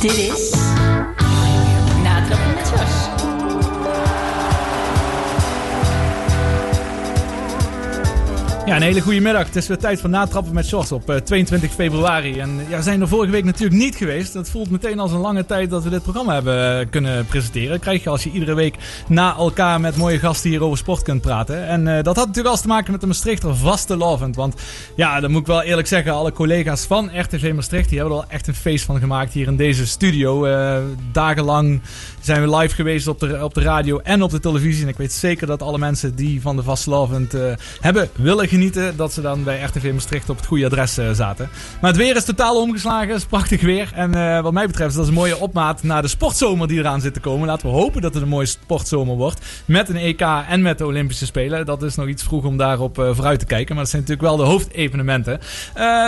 Dit Ja, een hele goede middag. Het is weer tijd voor natrappen met Shorts op eh, 22 februari. En ja, we zijn er vorige week natuurlijk niet geweest. Dat voelt meteen als een lange tijd dat we dit programma hebben eh, kunnen presenteren. Krijg je als je iedere week na elkaar met mooie gasten hier over sport kunt praten. En eh, dat had natuurlijk alles te maken met de Maastrichter vaste lovend. Want ja, dan moet ik wel eerlijk zeggen, alle collega's van RTV Maastricht, die hebben er al echt een feest van gemaakt hier in deze studio. Eh, dagenlang zijn we live geweest op de, op de radio en op de televisie. En ik weet zeker dat alle mensen die van de vastelovend eh hebben willen genieten, dat ze dan bij RTV Maastricht op het goede adres eh, zaten. Maar het weer is totaal omgeslagen, het is prachtig weer. En eh, wat mij betreft is dat een mooie opmaat naar de sportzomer die eraan zit te komen. Laten we hopen dat het een mooie sportzomer wordt. Met een EK en met de Olympische Spelen. Dat is nog iets vroeg om daarop eh, vooruit te kijken. Maar dat zijn natuurlijk wel de hoofdevenementen.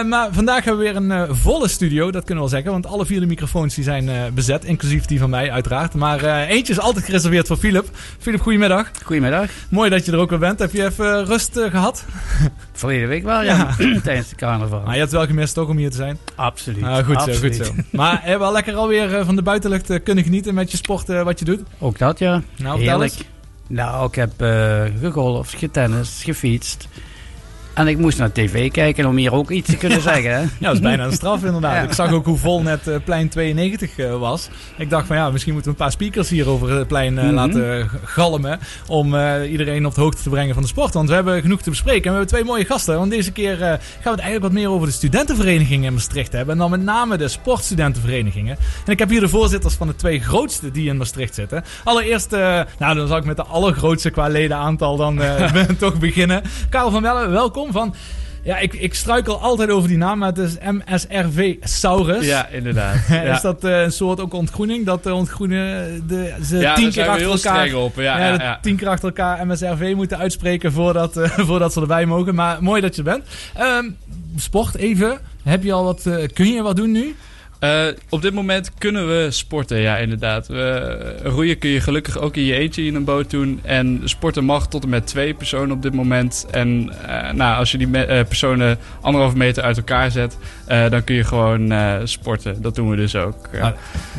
Maar vandaag hebben we weer een volle studio, dat kunnen we wel zeggen. Want alle vier de microfoons die zijn bezet, inclusief die van mij uiteraard. Maar eentje is altijd gereserveerd voor Philip. Philip, goedemiddag. Goedemiddag. Mooi dat je er ook weer bent. Heb je even rust eh, gehad? Verleden week wel, ja. Tijdens de carnaval. Maar je hebt wel gemist toch om hier te zijn? Absoluut. Ah, goed zo, goed zo. Maar je wel lekker alweer eh, van de buitenlucht eh, kunnen genieten met je sport eh, wat je doet? Ook dat, ja. Nou, Heerlijk. Nou, ik heb eh gegolfd, getennist, gefietst. En ik moest naar tv kijken om hier ook iets te kunnen zeggen. Hè? Ja, dat is bijna een straf inderdaad. Ja. Ik zag ook hoe vol net eh, plein 92 eh, was. Ik dacht van ja, misschien moeten we een paar speakers hier over het plein eh, Mhm. laten galmen. Om iedereen op de hoogte te brengen van de sport. Want we hebben genoeg te bespreken. En we hebben twee mooie gasten. Want deze keer gaan we het eigenlijk wat meer over de studentenverenigingen in Maastricht hebben. En dan met name de sportstudentenverenigingen. En ik heb hier de voorzitters van de twee grootste die in Maastricht zitten. Allereerst, nou dan zal ik met de allergrootste qua ledenaantal dan toch beginnen. Karel van Wellen, welkom van... Ja, ik, ik struikel altijd over die naam, maar het is MSRV Saurus. Ja, inderdaad. Is dat eh, een soort ook ontgroening? Dat de ontgroenen de, ze ja, tien keer achter elkaar... op. Ja, ja, ja, de ja. tien keer achter elkaar MSRV moeten uitspreken voordat, eh, voordat ze erbij mogen. Maar mooi dat je er bent. Ehm, sport even. Heb je al wat, eh, kun je wat doen nu? Eh, op dit moment kunnen we sporten, ja, inderdaad. We, roeien kun je gelukkig ook in je eentje in een boot doen. En sporten mag tot en met twee personen op dit moment. En eh, nou, als je die me- eh, personen anderhalve meter uit elkaar zet, eh, dan kun je gewoon eh, sporten. Dat doen we dus ook. ja. Ah,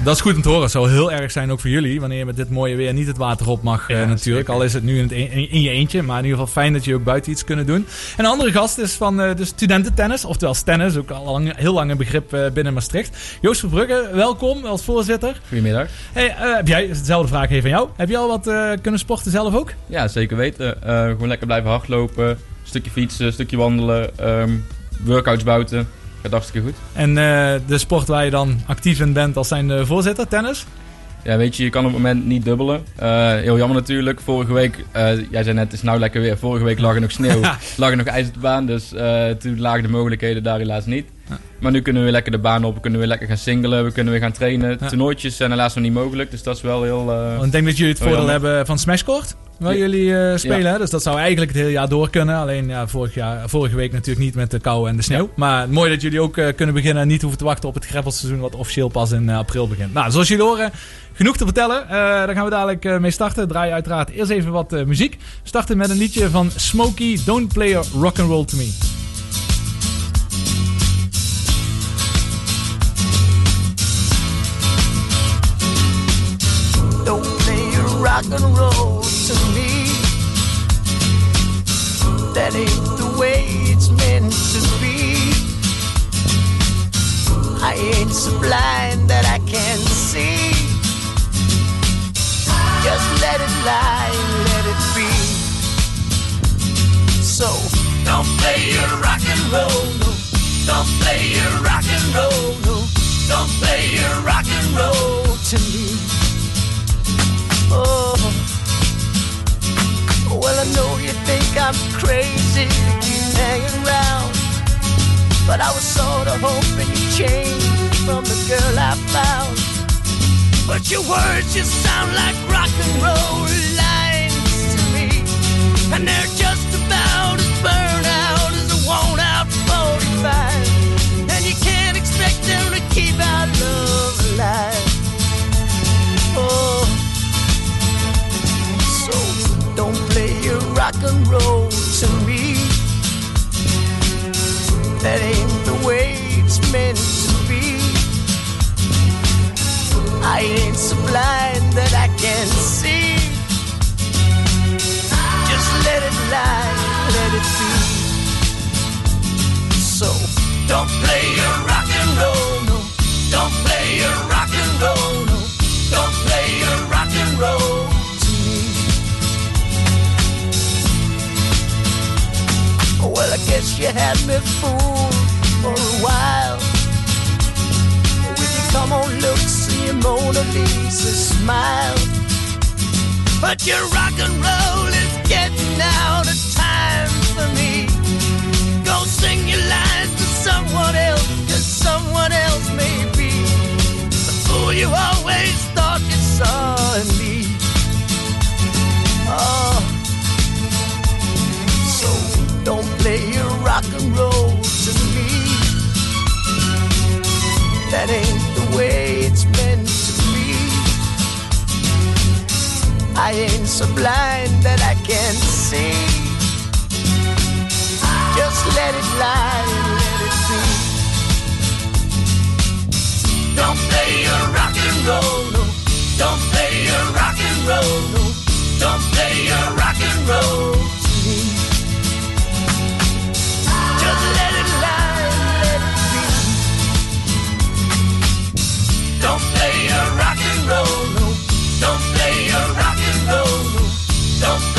Dat is goed om te horen. Het zou heel erg zijn ook voor jullie. Wanneer je met dit mooie weer niet het water op mag eh, Ja, natuurlijk. zeker. Al is het nu in, het een- in je eentje. Maar in ieder geval fijn dat je ook buiten iets kunnen doen. En een andere gast is van eh, de studententennis. Oftewel tennis. Ook al lang, heel lang een begrip eh, binnen Maastricht. Joost Verbrugge, welkom als voorzitter. Goedemiddag. Hey, eh, heb jij, dezelfde vraag even aan jou. Heb jij al wat eh, kunnen sporten zelf ook? Ja, zeker weten. Eh, gewoon lekker blijven hardlopen, stukje fietsen, een stukje wandelen, ehm, workouts buiten. Gaat hartstikke goed. En de sport waar je dan actief in bent als zijn voorzitter, tennis? Ja, weet je, je kan op het moment niet dubbelen. Heel jammer natuurlijk. Vorige week, jij zei net, het is nou lekker weer. Vorige week lag er nog sneeuw, lag er nog ijs op de baan. Dus toen lagen de mogelijkheden daar helaas niet. Ja. Maar nu kunnen we weer lekker de baan op, we kunnen weer lekker gaan singelen, we kunnen weer gaan trainen. Ja. Toernooitjes zijn helaas nog niet mogelijk, dus dat is wel heel... eh, Want ik denk dat jullie het voordeel hebben van Smashcourt. Waar Ja. jullie eh, spelen. Dus dat zou eigenlijk het hele jaar door kunnen. Alleen ja, vorig jaar, vorige week natuurlijk niet met de kou en de sneeuw. Maar mooi dat jullie ook eh, kunnen beginnen en niet hoeven te wachten op het greppelseizoen. Wat officieel pas in april begint. Nou, zoals jullie horen, genoeg te vertellen. Daar gaan we dadelijk mee starten. Draai uiteraard eerst even wat muziek. Starten met een liedje van Smokey, Don't Play a Rock and Roll to Me. Rock and roll to me. That ain't the way it's meant to be. I ain't so blind that I can't see. Just let it lie, let it be. So don't play your rock and roll, no. Don't play your rock and roll, no. Don't play your rock and roll to me. Oh, well, I know you think I'm crazy to keep hanging around. But I was sort of hoping you'd change from the girl I found. But your words just sound like rock and roll lines to me. And they're just that ain't the way it's meant to be. I ain't so blind that I can't see. Just let it lie, let it be. So don't play your rock and roll, no. Don't play your rock and roll. Guess you had me fooled for a while. With your come on looks and your Mona Lisa smile. But your rock and roll is getting out of time for me. Go sing your lines to someone else, cause someone else may be the fool you always thought you saw in me. Don't play your rock and roll to me. That ain't the way it's meant to be. I ain't so blind that I can't see. Just let it lie let it be. Don't play your rock and roll, no. Don't play your rock and roll, no. Don't play your rock and roll to me. Don't play your rock and roll, no. Don't play your rock and roll, no. Don't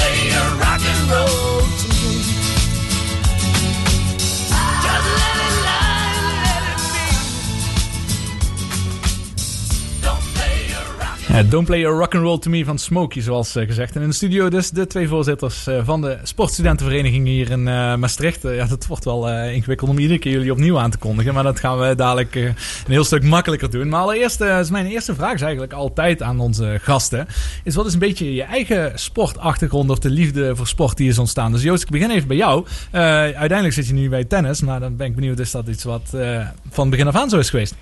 Ja, don't play your rock and roll to me van Smokey, zoals eh, gezegd. En in de studio dus de twee voorzitters eh, van de sportstudentenvereniging hier in eh, Maastricht. Eh, ja, dat wordt wel eh, ingewikkeld om iedere keer jullie opnieuw aan te kondigen. Maar dat gaan we dadelijk eh, een heel stuk makkelijker doen. Maar allereerst eh, is mijn eerste vraag is eigenlijk altijd aan onze gasten. Is wat is een beetje je eigen sportachtergrond of de liefde voor sport die is ontstaan? Dus Joost, ik begin even bij jou. Eh, uiteindelijk zit je nu bij tennis, maar dan ben ik benieuwd, is dat iets wat eh, van begin af aan zo is geweest?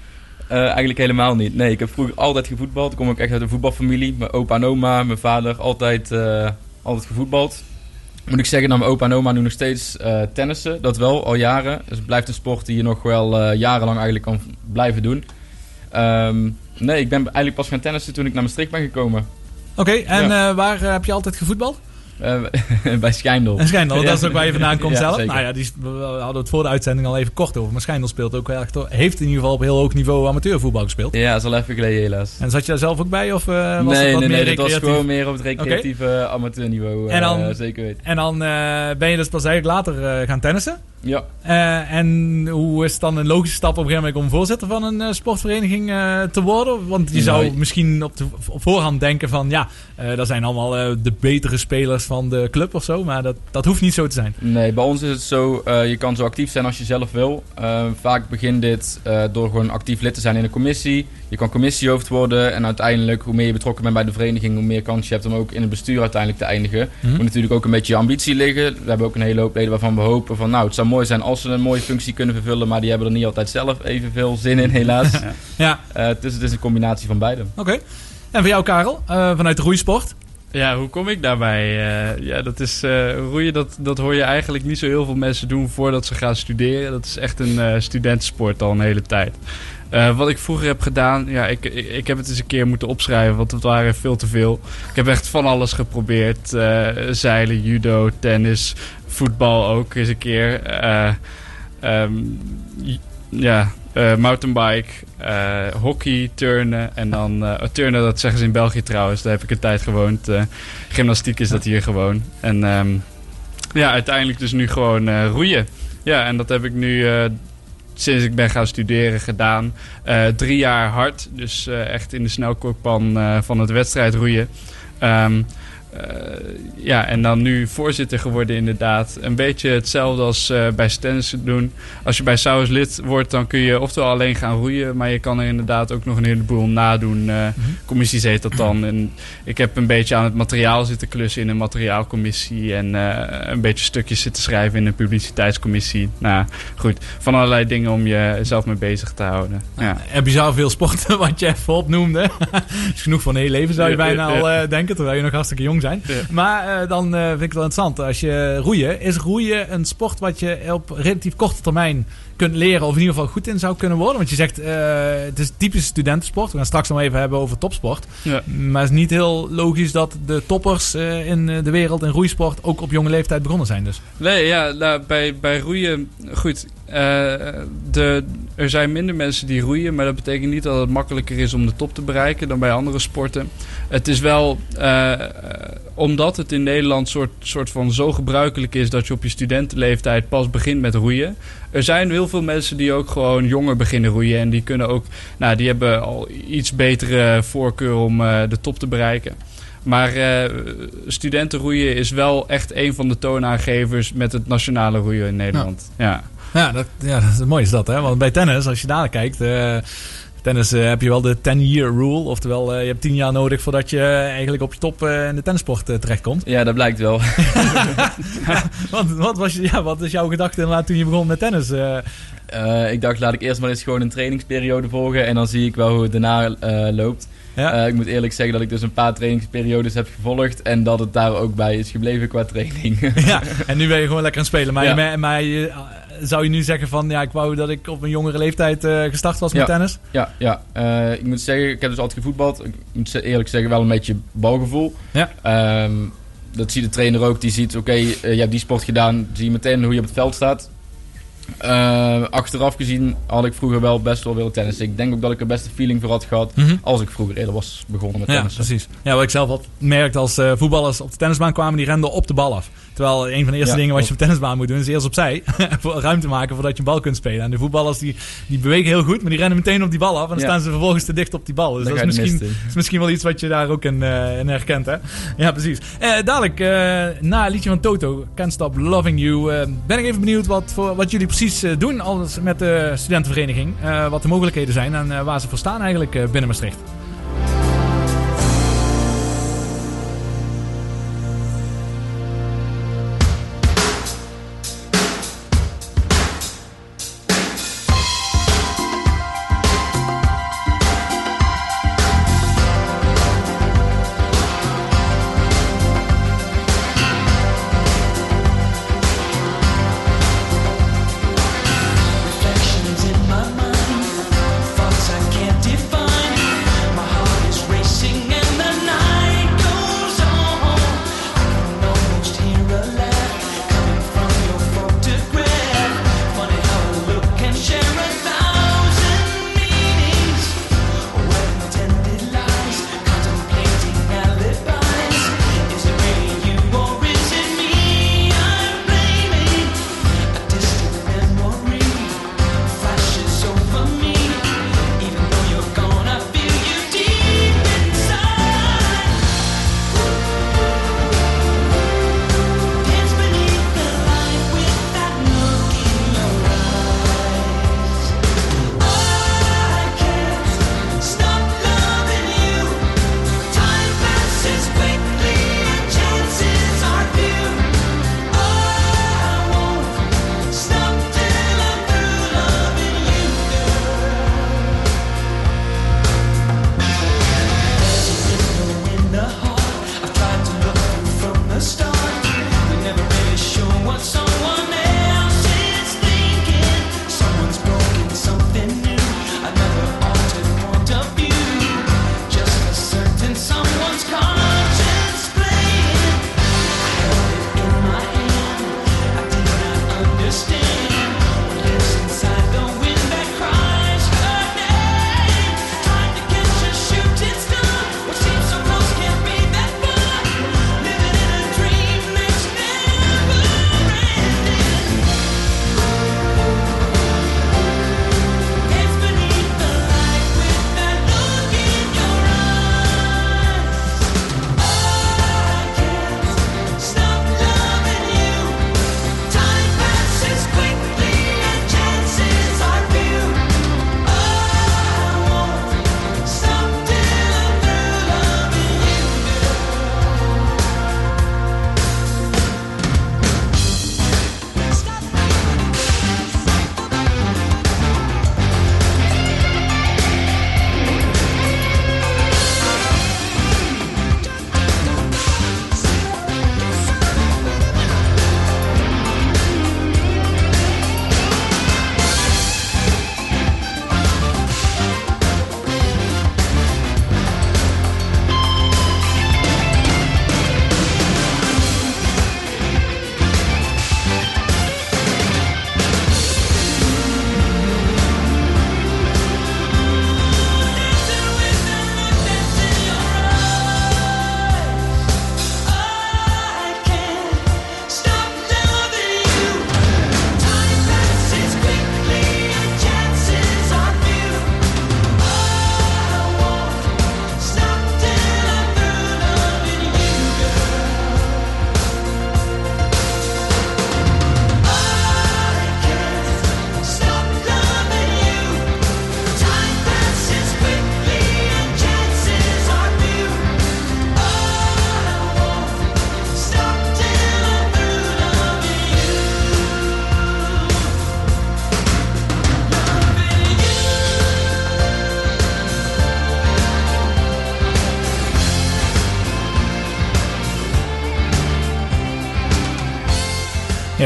Eh, eigenlijk helemaal niet. Nee, ik heb vroeger altijd gevoetbald. Ik kom ook echt uit een voetbalfamilie. Mijn opa en oma, mijn vader, altijd, eh, altijd gevoetbald. Moet ik zeggen, dat mijn opa en oma nu nog steeds eh, tennissen. Dat wel, al jaren. Dus het blijft een sport die je nog wel jarenlang eigenlijk kan blijven doen. Ehm, nee, ik ben eigenlijk pas gaan tennissen toen ik naar Maastricht ben gekomen. Oké, en waar heb je altijd gevoetbald? Eh, bij Schijndel. En Schijndel, dat is ook waar je vandaan komt Ja, zelf. zeker. Nou ja, die, we hadden het voor de uitzending al even kort over. Maar Schijndel speelt ook heeft in ieder geval op heel hoog niveau amateurvoetbal gespeeld. Ja, dat is al even geleden helaas. En zat je daar zelf ook bij? Of eh, was nee, het wat nee, meer nee, dat was gewoon meer op het recreatieve amateurniveau. En dan- eh, zeker weten. En dan ben je dus pas eigenlijk later gaan tennissen. Ja. Eh, en hoe is het dan een logische stap op een gegeven moment om voorzitter van een eh, sportvereniging eh, te worden? Want je zou misschien op, de, op voorhand denken van ja, dat zijn allemaal de betere spelers van de club of zo. Maar dat, dat hoeft niet zo te zijn. Nee, bij ons is het zo, je kan zo actief zijn als je zelf wil. Vaak begint dit door gewoon actief lid te zijn in een commissie. Je kan commissiehoofd worden en uiteindelijk, hoe meer je betrokken bent bij de vereniging, hoe meer kans je hebt om ook in het bestuur uiteindelijk te eindigen. Mhm. Moet natuurlijk ook een beetje je ambitie liggen. We hebben ook een hele hoop leden waarvan we hopen van, nou, het zou mooi zijn als ze een mooie functie kunnen vervullen, maar die hebben er niet altijd zelf evenveel zin in, helaas. Ja, Eh, dus het is een combinatie van beide. oké. En voor jou Karel, eh, vanuit de roeisport? Ja, hoe kom ik daarbij? Eh, ja, dat is eh, roeien, dat, dat hoor je eigenlijk niet zo heel veel mensen doen voordat ze gaan studeren. Dat is echt een eh studentensport al een hele tijd. Eh, wat ik vroeger heb gedaan, ja, ik, ik, heb het eens een keer moeten opschrijven, want het waren veel te veel. Ik heb echt van alles geprobeerd. eh, zeilen, judo, tennis, voetbal ook eens een keer. Eh, ehm, ja, mountainbike, hockey, turnen en dan eh, turnen, dat zeggen ze in België trouwens. Daar heb ik een tijd gewoond. Gymnastiek is dat hier gewoon. En ehm, ja, uiteindelijk dus nu gewoon roeien. Ja, en dat heb ik nu sinds ik ben gaan studeren gedaan. Eh, drie jaar hard, dus eh, echt in de snelkookpan eh, van het wedstrijd roeien. Eh, ja, en dan nu voorzitter geworden inderdaad. Een beetje hetzelfde als eh, bij Stennis doen. Als je bij Saus lid wordt, dan kun je oftewel alleen gaan roeien. Maar je kan er inderdaad ook nog een heleboel nadoen. eh Commissies heet dat dan. En ik heb een beetje aan het materiaal zitten klussen in een materiaalcommissie. En een beetje stukjes zitten schrijven in een publiciteitscommissie. Nou goed, van allerlei dingen om jezelf mee bezig te houden. Ja. En bizar veel sporten, wat je even opnoemde. Is genoeg een heel leven, zou je bijna al denken, terwijl je nog hartstikke jong zijn. Ja. Maar eh, dan eh, vind ik het wel interessant. Als je roeien, is roeien een sport wat je op relatief korte termijn kunt leren, of in ieder geval goed in zou kunnen worden? Want je zegt, eh, het is typisch studentensport. We gaan straks nog even hebben over topsport. Ja. Maar het is niet heel logisch dat de toppers eh, in eh, de wereld in roeisport ook op jonge leeftijd begonnen zijn. Dus. Nee, ja, nou, bij, bij roeien, goed. eh, de er zijn minder mensen die roeien, maar dat betekent niet dat het makkelijker is om de top te bereiken dan bij andere sporten. Het is wel eh, eh, omdat het in Nederland soort, soort van zo gebruikelijk is dat je op je studentenleeftijd pas begint met roeien. Er zijn heel veel mensen die ook gewoon jonger beginnen roeien en die kunnen ook, nou, die hebben al iets betere voorkeur om eh, de top te bereiken. Maar eh studentenroeien is wel echt een van de toonaangevers met het nationale roeien in Nederland. Ja. Ja, dat, ja, dat is mooi is dat, hè? Want bij tennis, als je daar kijkt... eh, tennis eh, heb je wel de 10-year rule. Oftewel, eh, je hebt 10 jaar nodig voordat je eigenlijk op je top in de tennissport terechtkomt. Ja, dat blijkt wel. wat, wat, was, je- ja, wat is jouw gedachte inderdaad toen je begon met tennis? Ik dacht, laat ik eerst maar eens gewoon een trainingsperiode volgen. En dan zie ik wel hoe het daarna loopt. Ja? Eh, ik moet eerlijk zeggen dat ik dus een paar trainingsperiodes heb gevolgd. En dat het daar ook bij is gebleven qua training. ja, en nu ben je gewoon lekker aan het spelen. Maar, Ja. maar, maar je- zou je nu zeggen van... Ja, ik wou dat ik op een jongere leeftijd eh, gestart was met Ja. tennis? ja, ja. Eh, ik moet zeggen, ik heb dus altijd gevoetbald. Ik moet eerlijk zeggen, wel een beetje balgevoel. Ja. Ehm, dat ziet de trainer ook. Die ziet, oké, eh, je hebt die sport gedaan. Zie je meteen hoe je op het veld staat. Eh, achteraf gezien had ik vroeger wel best wel willen tennissen. Ik denk ook dat ik er best een feeling voor had gehad. Mhm. Als ik vroeger eerder was begonnen met Ja, tennissen. precies. Ja, wat ik zelf had merkt als eh, voetballers op de tennisbaan kwamen, die renden op de bal af. Terwijl een van de eerste Ja, dingen wat je op tennisbaan moet doen, is eerst opzij. ruimte maken voordat je een bal kunt spelen. En de voetballers die, die bewegen heel goed, maar die rennen meteen op die bal af. En dan Ja. staan ze vervolgens te dicht op die bal. Dus dat is misschien, is misschien wel iets wat je daar ook in, eh, in herkent, hè? Ja, precies. Eh, dadelijk, eh, na het liedje van Toto, Can't Stop Loving You, ben ik even benieuwd wat, voor, wat jullie precies doen als met de studentenvereniging. Wat de mogelijkheden zijn en waar ze voor staan eigenlijk binnen Maastricht.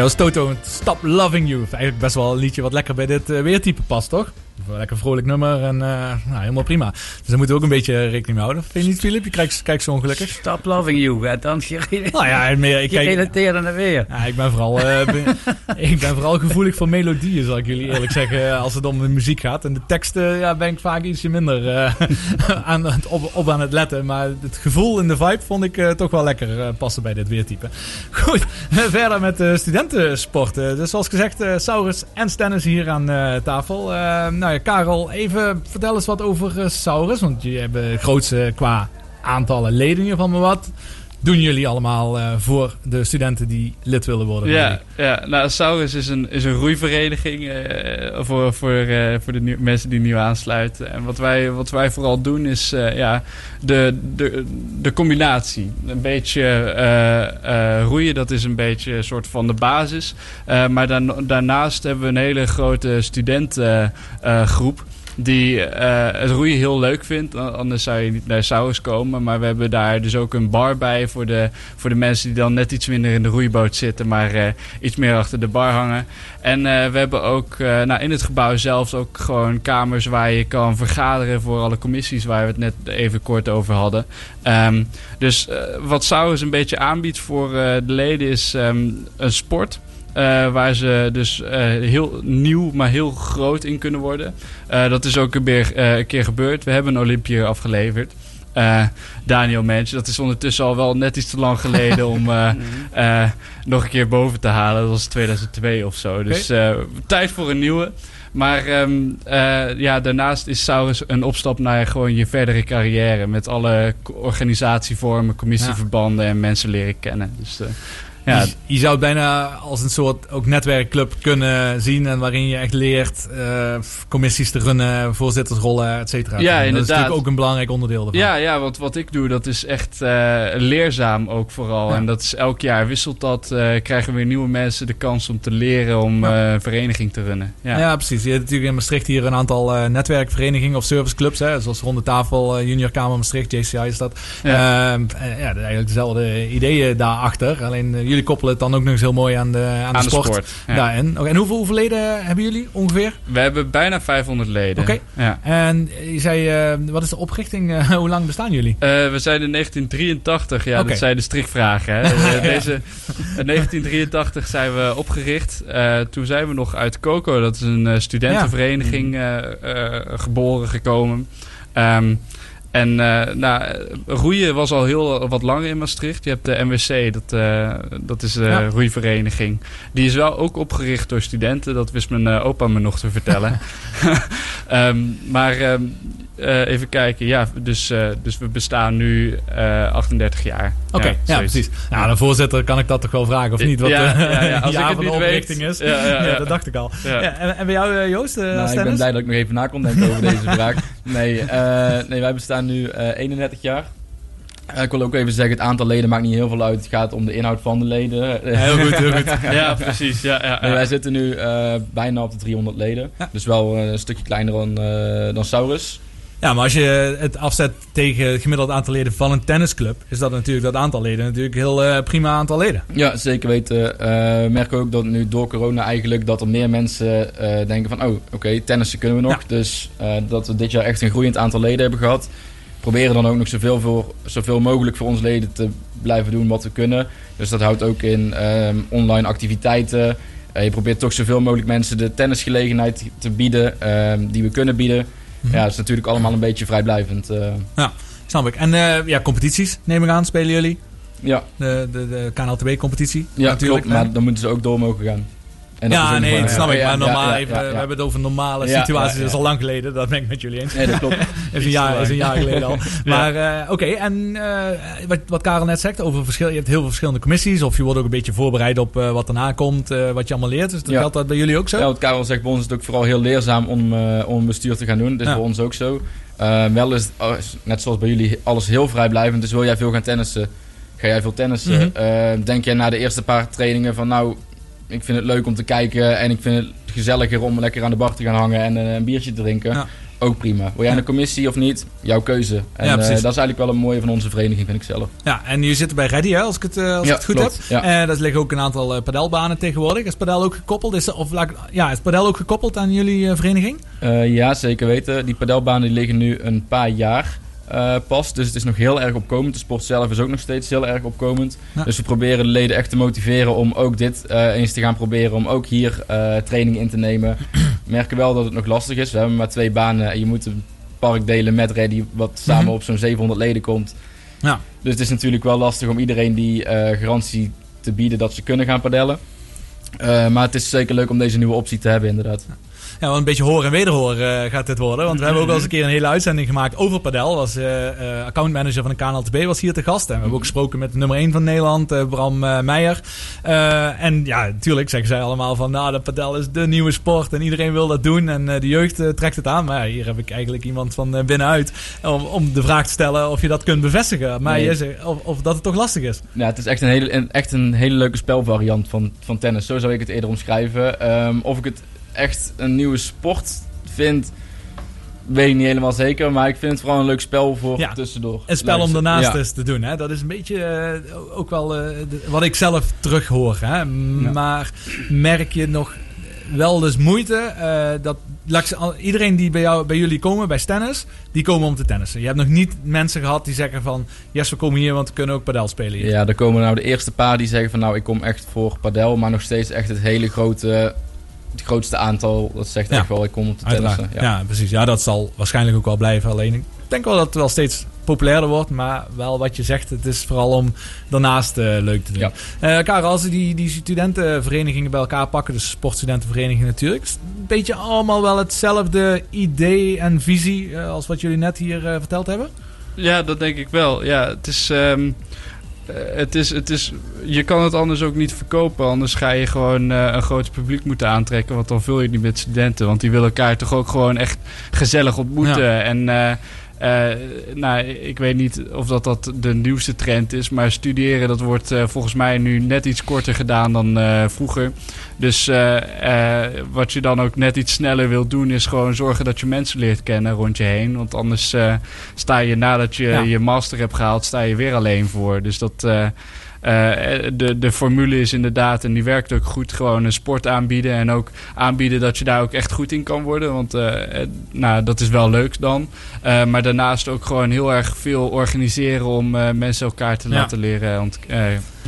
Was Toto Stop Loving You. Eigenlijk best wel een liedje wat lekker bij dit eh, weertype past, toch? Een Lekker vrolijk nummer en eh, nou, helemaal prima. Dus daar moeten we ook een beetje rekening mee houden. Vind je niet, Filip? Je kijkt, kijkt zo ongelukkig. Stop loving you. Hè? Dan je, Nou ja, meer, ik, je kijk, weer. ja, ik, ben vooral, eh, ik ben vooral gevoelig voor melodieën, zal ik jullie eerlijk zeggen, als het om de muziek gaat. En de teksten ja, ben ik vaak ietsje minder eh, aan het, op, op aan het letten. Maar het gevoel en de vibe vond ik eh, toch wel lekker eh, passen bij dit weertype. Goed, verder met de studentensporten. Dus zoals gezegd, eh, Saurus en Stennis hier aan eh, tafel. Eh, nou ja, Karel, even vertel eens wat over eh, Saurus. Want jullie hebben grootste qua aantallen leden geval. Maar wat doen jullie allemaal eh, voor de studenten die lid willen worden? Ja, ja, nou, Saurus is een, is een roeivereniging eh, voor, voor, eh, voor de nieuw- mensen die nieuw aansluiten. En wat wij, wat wij vooral doen is ja, de, de, de combinatie. Een beetje roeien, dat is een beetje een soort van de basis. Maar dan, daarnaast hebben we een hele grote studentengroep. Die eh, het roeien heel leuk vindt. Anders zou je niet naar Saurus komen. Maar we hebben daar dus ook een bar bij voor de, voor de mensen die dan net iets minder in de roeiboot zitten, maar eh, iets meer achter de bar hangen. En eh, we hebben ook nou, in het gebouw zelfs ook gewoon kamers waar je kan vergaderen voor alle commissies waar we het net even kort over hadden. Ehm, dus wat Saurus een beetje aanbiedt voor de leden is ehm, een sport. Eh, waar ze dus eh, heel nieuw, maar heel groot in kunnen worden. Eh, dat is ook een, keer- een keer gebeurd. We hebben een Olympiër afgeleverd. Daniel Mensch. Dat is ondertussen al wel net iets te lang geleden om eh, nog een keer boven te halen. Dat was 2002 of zo. Dus tijd voor een nieuwe. Maar ehm, eh, ja, daarnaast is Saurus een opstap naar gewoon je verdere carrière. Met alle organisatievormen, commissieverbanden en mensen leren kennen. Dus ja, je, zou het bijna als een soort ook netwerkclub kunnen zien. En waarin je echt leert eh, commissies te runnen, voorzittersrollen, et cetera. Ja, Dat is natuurlijk ook een belangrijk onderdeel ervan. Ja, ja want wat ik doe, dat is echt eh, leerzaam ook vooral. Ja. En dat is elk jaar wisselt dat. eh, krijgen weer nieuwe mensen de kans om te leren om Ja. een vereniging te runnen. Ja. Ja. precies. Je hebt natuurlijk in Maastricht hier een aantal netwerkverenigingen of serviceclubs. Hè, zoals Ronde Tafel, Junior Kamer Maastricht, JCI is dat. Ja. Ehm, eh, ja, eigenlijk dezelfde ideeën daarachter. Alleen jullie koppelen het dan ook nog eens heel mooi aan de, aan de, Aan de sport. sport. ja. Daarin. Oké, en hoeveel, hoeveel leden hebben jullie ongeveer? We hebben bijna 500 leden. Oké. Ja. En je zei, eh, wat is de oprichting? Hoe lang bestaan jullie? Eh, we zijn in 1983, ja, dat zijn de strikvragen. Hè. Eh, Deze, in 1983 zijn we opgericht. Toen zijn we nog uit Coco, dat is een studentenvereniging, geboren gekomen. Ehm, en eh, nou, eh, roeien was al heel wat langer in Maastricht. Je hebt de MWC, dat, eh, dat is de Ja. roeivereniging. Die is wel ook opgericht door studenten. Dat wist mijn eh, opa me nog te vertellen. Ehm, maar ehm, eh, even kijken. Ja, dus, eh, dus we bestaan nu eh 38 jaar. Oké, ja, precies. Nou, de voorzitter kan ik dat toch wel vragen, of niet? Wat Ja, eh, ja, ja. Als jaar ik het van de niet weet. oprichting is. Ja, ja, ja. dat dacht ik al. Ja. Ja, en, en bij jou, eh, Joost, eh, Nou, ik ben blij dat ik nog even na kon denken over deze vraag. Nee, eh, nee, wij bestaan nu eh 31 jaar. Eh, ik wil ook even zeggen, het aantal leden maakt niet heel veel uit. Het gaat om de inhoud van de leden. Heel goed, heel goed. Ja, precies. Ja, ja, ja. wij zitten nu eh, bijna op de 300 leden. Ja. Dus wel eh, een stukje kleiner dan, eh, dan Saurus. Ja, maar als je het afzet tegen het gemiddeld aantal leden van een tennisclub, is dat natuurlijk dat aantal leden natuurlijk heel eh, prima aantal leden. Ja, zeker weten. Eh, we merken ook dat nu door corona eigenlijk dat er meer mensen eh, denken van... oh, oké, tennissen kunnen we nog. Ja. Dus eh, dat we dit jaar echt een groeiend aantal leden hebben gehad. Proberen dan ook nog zoveel, voor, zoveel mogelijk voor onze leden te blijven doen wat we kunnen. Dus dat houdt ook in ehm, online activiteiten. Eh, je probeert toch zoveel mogelijk mensen de tennisgelegenheid te bieden ehm, die we kunnen bieden. Ja, dat is natuurlijk allemaal een beetje vrijblijvend. eh. Snap ik. En eh, ja, competities neem ik aan, spelen jullie? ja, De, de, de KNLTB-competitie ja natuurlijk. klopt, maar dan moeten ze ook door mogen gaan. En ja, nee, dat snap ik. Maar normaal even, we hebben het over normale situaties. Dat is al lang geleden, dat ben ik met jullie eens. Nee, dat klopt. is, een jaar, is een jaar geleden al. Maar eh, oké, en eh, wat, wat Karel net zegt, over verschil, je hebt heel veel verschillende commissies. Of je wordt ook een beetje voorbereid op eh, wat erna komt, wat je allemaal leert. Dus dat geldt dat bij jullie ook zo? Ja, wat Karel zegt, bij ons is het ook vooral heel leerzaam om, om een bestuur te gaan doen. Dat is bij ons ook zo. Wel is het, oh, is net zoals bij jullie, alles heel vrijblijvend. Dus wil jij veel gaan tennissen, ga jij veel tennissen. Mhm. Denk jij na de eerste paar trainingen van nou, ik vind het leuk om te kijken en ik vind het gezelliger om lekker aan de bar te gaan hangen en eh, een biertje te drinken. Ja. ook prima. Wil jij Ja. een commissie of niet? Jouw keuze. En Ja, eh, dat is eigenlijk wel een mooie van onze vereniging, vind ik zelf. Ja, en je zit bij Ready, hè, als ik het, eh, als ik het goed klopt. heb. Ja. En dat liggen ook een aantal padelbanen tegenwoordig. Is padel ook gekoppeld? Is, of, ja, is padel ook gekoppeld aan jullie vereniging? Ja, zeker weten. Die padelbanen die liggen nu een paar jaar pas. Dus het is nog heel erg opkomend. De sport zelf is ook nog steeds heel erg opkomend. Ja. Dus we proberen de leden echt te motiveren om ook dit eh, eens te gaan proberen. Om ook hier eh, training in te nemen. We merken wel dat het nog lastig is. We hebben maar twee banen en je moet een park delen met Reddy. Wat samen Mhm. op zo'n 700 leden komt. Ja. Dus het is natuurlijk wel lastig om iedereen die garantie te bieden dat ze kunnen gaan padellen. Maar het is zeker leuk om deze nieuwe optie te hebben inderdaad. Ja, wel een beetje horen en wederhoren eh, gaat dit worden. Want we hebben ook al eens een keer een hele uitzending gemaakt over padel. Was eh eh, accountmanager van de KNLTB was hier te gast. En we hebben ook gesproken met nummer 1 van Nederland, Bram Meijer. En ja, natuurlijk zeggen zij allemaal van... Nou, de padel is de nieuwe sport en iedereen wil dat doen. En de jeugd trekt het aan. Maar ja, hier heb ik eigenlijk iemand van binnenuit... Om, om de vraag te stellen of je dat kunt bevestigen. Maar Nee. je zegt of, of dat het toch lastig is. Ja, het is echt een hele, echt een hele leuke spelvariant van, van tennis. Zo zou ik het eerder omschrijven. Ehm, of ik het echt een nieuwe sport vind, weet ik niet helemaal zeker. Maar ik vind het vooral een leuk spel voor Ja, tussendoor. Een spel om daarnaast Ja. te doen. Hè? Dat is een beetje eh, ook wel eh, de- wat ik zelf terughoor. Hè? Maar merk je nog wel dus moeite eh, dat iedereen die bij, jou, bij jullie komen, bij Stennis, die komen om te tennissen. Je hebt nog niet mensen gehad die zeggen van... Yes, we komen hier, want we kunnen ook padel spelen hier. Ja, er komen nou de eerste paar die zeggen van nou, ik kom echt voor padel. Maar nog steeds echt het hele grote, het grootste aantal. Dat zegt Ja. echt wel, ik kom om te Uiteraard. tennissen. Ja. Ja. precies. Ja, dat zal waarschijnlijk ook wel blijven. Alleen ik denk wel dat het wel steeds populairder wordt. Maar wel wat je zegt, het is vooral om daarnaast eh, leuk te doen. Ja. Eh, Karel, als we die, die studentenverenigingen bij elkaar pakken, dus sportstudentenverenigingen natuurlijk. is Een beetje allemaal wel hetzelfde idee en visie eh, als wat jullie net hier verteld hebben? Ja, dat denk ik wel. Ja, het is, ehm, eh, het is, het is, je kan het anders ook niet verkopen. Anders ga je gewoon eh, een groot publiek moeten aantrekken. Want dan vul je het niet met studenten. Want die willen elkaar toch ook gewoon echt gezellig ontmoeten. En eh, eh, nou, ik weet niet of dat, dat de nieuwste trend is. Maar studeren, dat wordt eh, volgens mij nu net iets korter gedaan dan eh, vroeger. Dus wat je dan ook net iets sneller wilt doen, is gewoon zorgen dat je mensen leert kennen rond je heen. Want anders eh, sta je nadat je Ja. je master hebt gehaald, sta je weer alleen voor. Dus dat. Eh, de, de formule is inderdaad, en die werkt ook goed, gewoon een sport aanbieden. En ook aanbieden dat je daar ook echt goed in kan worden. Want eh, eh, nou, dat is wel leuk dan. Maar daarnaast ook gewoon heel erg veel organiseren om mensen elkaar te Ja. laten leren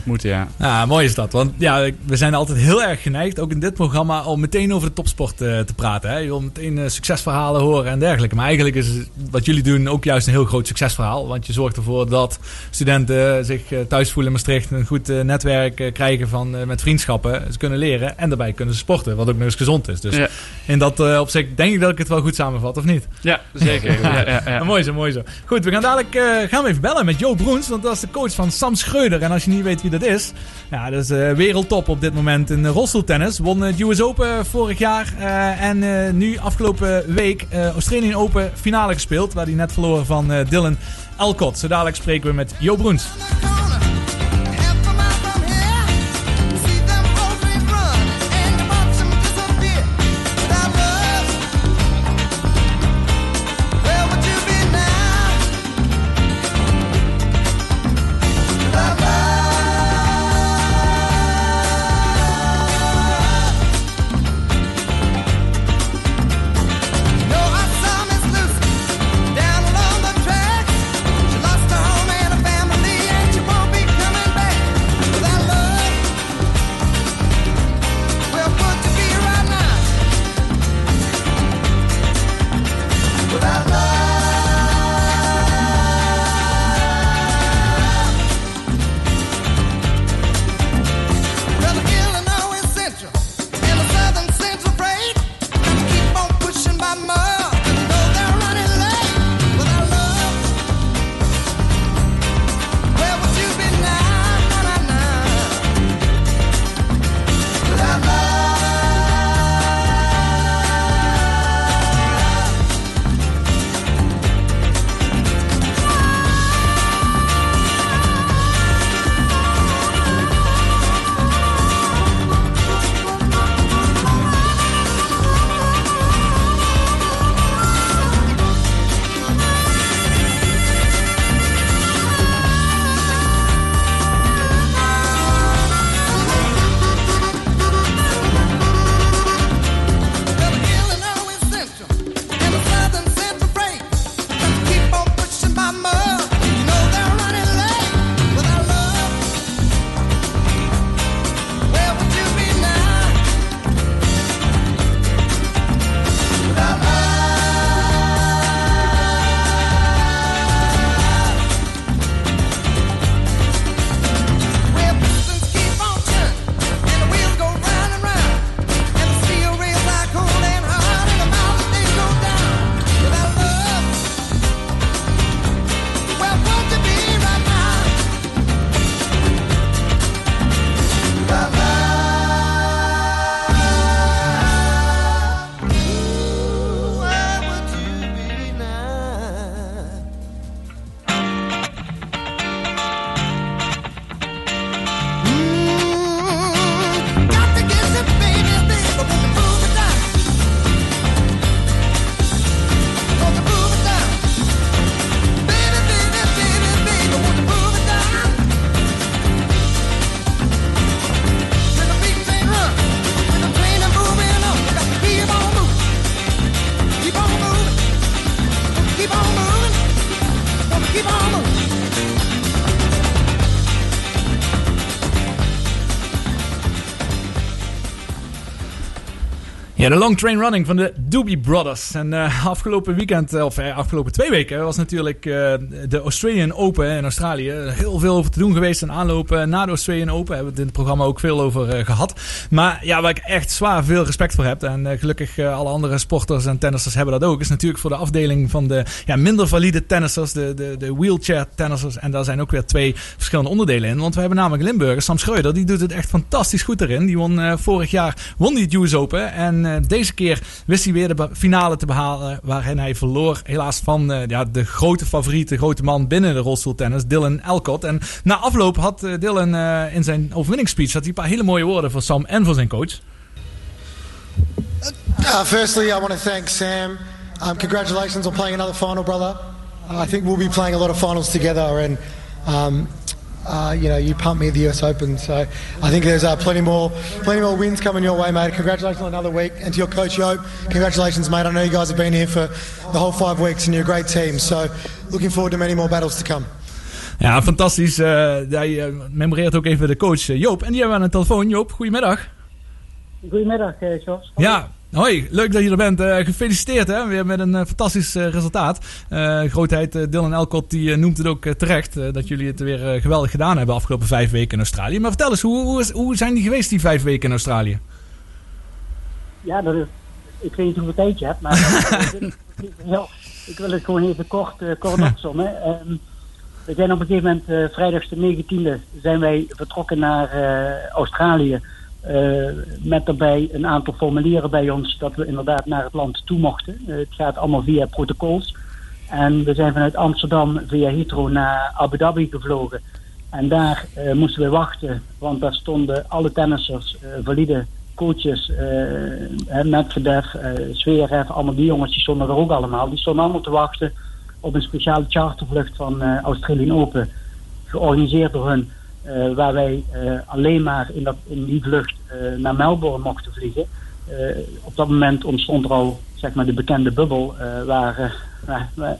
ontmoeten. Ja. Ja, mooi is dat. Want ja, we zijn altijd heel erg geneigd, ook in dit programma, om meteen over de topsport eh, te praten. Hè. Je wil meteen eh, succesverhalen horen en dergelijke. Maar eigenlijk is het- wat jullie doen ook juist een heel groot succesverhaal. Want je zorgt ervoor dat studenten zich eh, thuis voelen in Maastricht, een goed netwerk krijgen van, eh, met vriendschappen. Ze kunnen leren en daarbij kunnen ze sporten, wat ook nog eens gezond is. Dus Ja. in dat eh, opzicht denk ik dat ik het wel goed samenvat, of niet? ja, zeker. ja, ja, ja. Mooi zo, mooi zo. Goed, we gaan dadelijk eh, gaan we even bellen met Jo Broens, want dat is de coach van Sam Schreuder. En als je niet weet wie dat is, ja, dat is eh, wereldtop op dit moment in eh, rolstoeltennis. Won het US Open vorig jaar eh, en eh, nu afgelopen week eh Australian Open finale gespeeld, waar hij net verloor van eh, Dylan Alcott. Zo dadelijk spreken we met Jo Broens. De long train running van de Doobie Brothers. En uh, afgelopen weekend, of uh, afgelopen twee weken, was natuurlijk de Australian Open in Australië. Heel veel over te doen geweest en aanlopen na de Australian Open. Hebben we het in het programma ook veel over gehad. Maar ja, waar ik echt zwaar veel respect voor heb. En gelukkig alle andere sporters en tennissers hebben dat ook. Is natuurlijk voor de afdeling van de ja, minder valide tennissers. De, de, de wheelchair tennissers. En daar zijn ook weer twee verschillende onderdelen in. Want we hebben namelijk Limburger, Sam Schreuder. Die doet het echt fantastisch goed erin. Die won vorig jaar won die het US Open. En deze keer wist hij weer de finale te behalen. Waarin hij verloor, helaas, van uh, ja, de grote favoriet, de grote man binnen de rolstoeltennis, Dylan Elcott. En na afloop had uh, Dylan in zijn overwinningsspeech had hij een paar hele mooie woorden voor Sam en voor zijn coach. Uh, firstly, I want to thank Sam. Um, congratulations on playing another final, brother. Uh, I think we'll be playing a lot of finals together, and um, uh, you know, you pumped me at the US Open. So I think there's uh, plenty more, plenty more wins coming your way, mate. Congratulations on another week, and to your coach Yope, congratulations, mate. I know you guys have been here for the whole five weeks, and you're a great team. So looking forward to many more battles to come. Ja, fantastisch. Uh, hij uh, memoreert ook even de coach uh, Joop. En die hebben we aan de telefoon. Joop, goedemiddag. Goedemiddag, uh, Jos. Ja, Hoi, leuk dat je er bent. Uh, gefeliciteerd hè, weer met een uh, fantastisch uh, resultaat. grootheid Dylan Elcott die noemt het ook terecht dat jullie het weer geweldig gedaan hebben afgelopen vijf weken in Australië. Maar vertel eens, hoe, hoe, is, hoe, zijn die geweest die vijf weken in Australië? Ja, dat is, ik weet niet hoeveel tijd je hebt, maar ja, ik wil het gewoon even kort, kort opzommen. Um, we zijn op een gegeven moment, vrijdags de 19e, zijn wij vertrokken naar Australië. Uh, met daarbij een aantal formulieren bij ons dat we inderdaad naar het land toe mochten. Uh, het gaat allemaal via protocols. En we zijn vanuit Amsterdam via Heathrow naar Abu Dhabi gevlogen. En daar uh, moesten we wachten, want daar stonden alle tennissers, valide coaches, Medvedev, Zverev, allemaal die jongens, die stonden er ook allemaal. Die stonden allemaal te wachten op een speciale chartervlucht van Australian Open, georganiseerd door hun. Uh, waar wij uh, alleen maar in, dat, in die vlucht uh, naar Melbourne mochten vliegen. op dat moment ontstond er al zeg maar, de bekende bubbel waar, waar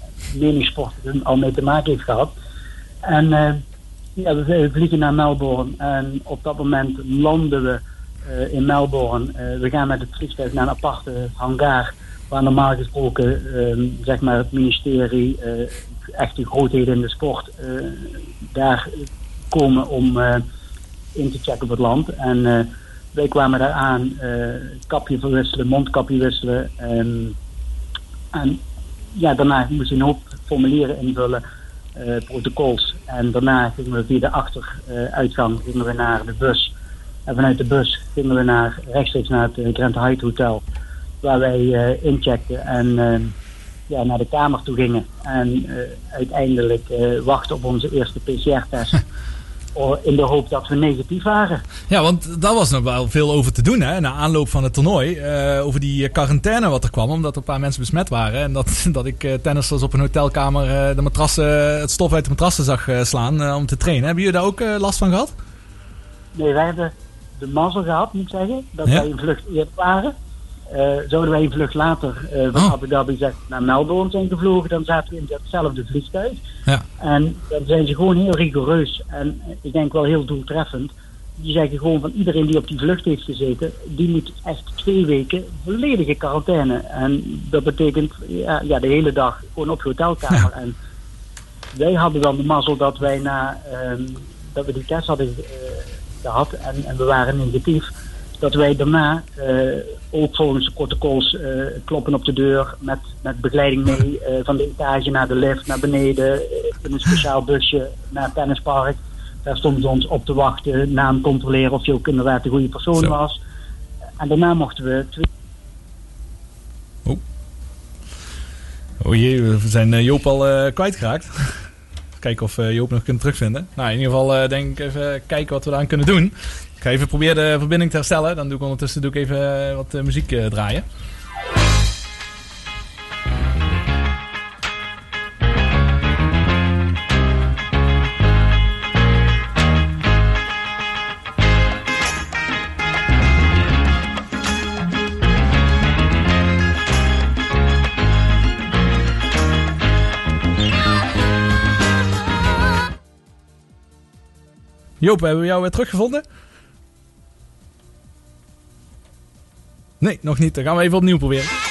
al mee te maken heeft gehad. En ja, we vliegen naar Melbourne en op dat moment landen we in Melbourne. we gaan met het vliegtuig naar een aparte hangar waar normaal gesproken zeg maar het ministerie, echt de grootheden in de sport, daar komen om uh, in te checken op het land. En uh, wij kwamen daar aan, uh, kapje verwisselen, mondkapje wisselen. Um, en ja, daarna moest je een hoop formulieren invullen, protocols. En daarna gingen we via de achteruitgang gingen we naar de bus. En vanuit de bus gingen we naar, rechtstreeks naar het Grand Hyatt Hotel. Waar wij incheckten en ja, naar de kamer toe gingen. En uiteindelijk wachten op onze eerste PCR-test. in de hoop dat we negatief waren. Ja, want daar was nog wel veel over te doen hè, na aanloop van het toernooi. Uh, over die quarantaine wat er kwam, omdat er een paar mensen besmet waren. En dat, dat ik uh, tennissers op een hotelkamer uh, de matrassen, het stof uit de matrassen zag slaan om te trainen. Hebben jullie daar ook last van gehad? Nee, wij hebben de mazzel gehad, moet ik zeggen, dat wij een vlucht eerder waren. Uh, zouden wij een vlucht later uh, van oh. Abu Dhabi zeg, naar Melbourne zijn gevlogen, dan zaten we in datzelfde vliegtuig. Ja. En dan zijn ze gewoon heel rigoureus en ik denk wel heel doeltreffend. Die zeggen gewoon van iedereen die op die vlucht heeft gezeten, die moet echt twee weken volledige quarantaine. En dat betekent ja, ja de hele dag gewoon op je hotelkamer. Ja. En wij hadden dan de mazzel dat wij na um, dat we die test hadden uh, gehad en, en we waren negatief dat wij daarna uh, ook volgens de protocols uh, kloppen op de deur met, met begeleiding mee uh, van de etage naar de lift, naar beneden, in een speciaal busje naar het tennispark. Daar stonden ze ons op te wachten, naam controleren of je ook inderdaad de goede persoon Zo. was. En daarna mochten we twee. Oh. Oh jee, we zijn Joop al kwijtgeraakt. kijken of Joop nog kunnen terugvinden. Nou, in ieder geval denk ik even kijken wat we daar aan kunnen doen ga even proberen de verbinding te herstellen. Dan doe ik ondertussen doe ik even eh, wat uh, muziek uh, draaien. Joop, hebben we jou weer teruggevonden? Nee, nog niet. Dan gaan we even opnieuw proberen.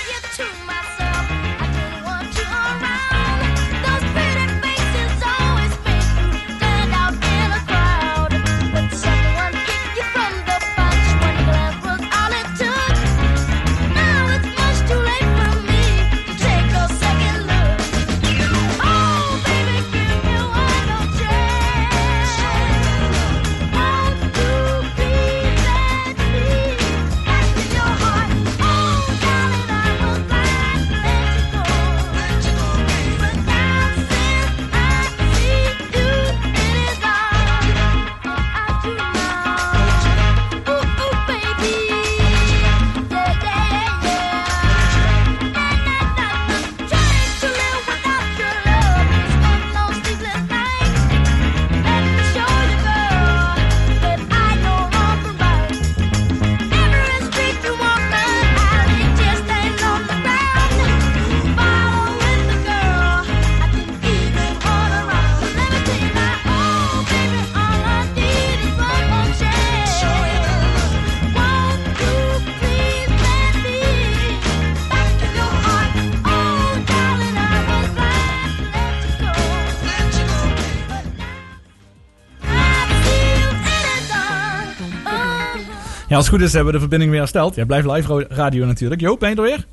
Als het goed is hebben we de verbinding weer hersteld. Jij blijft live radio natuurlijk. Joop, ben je er weer?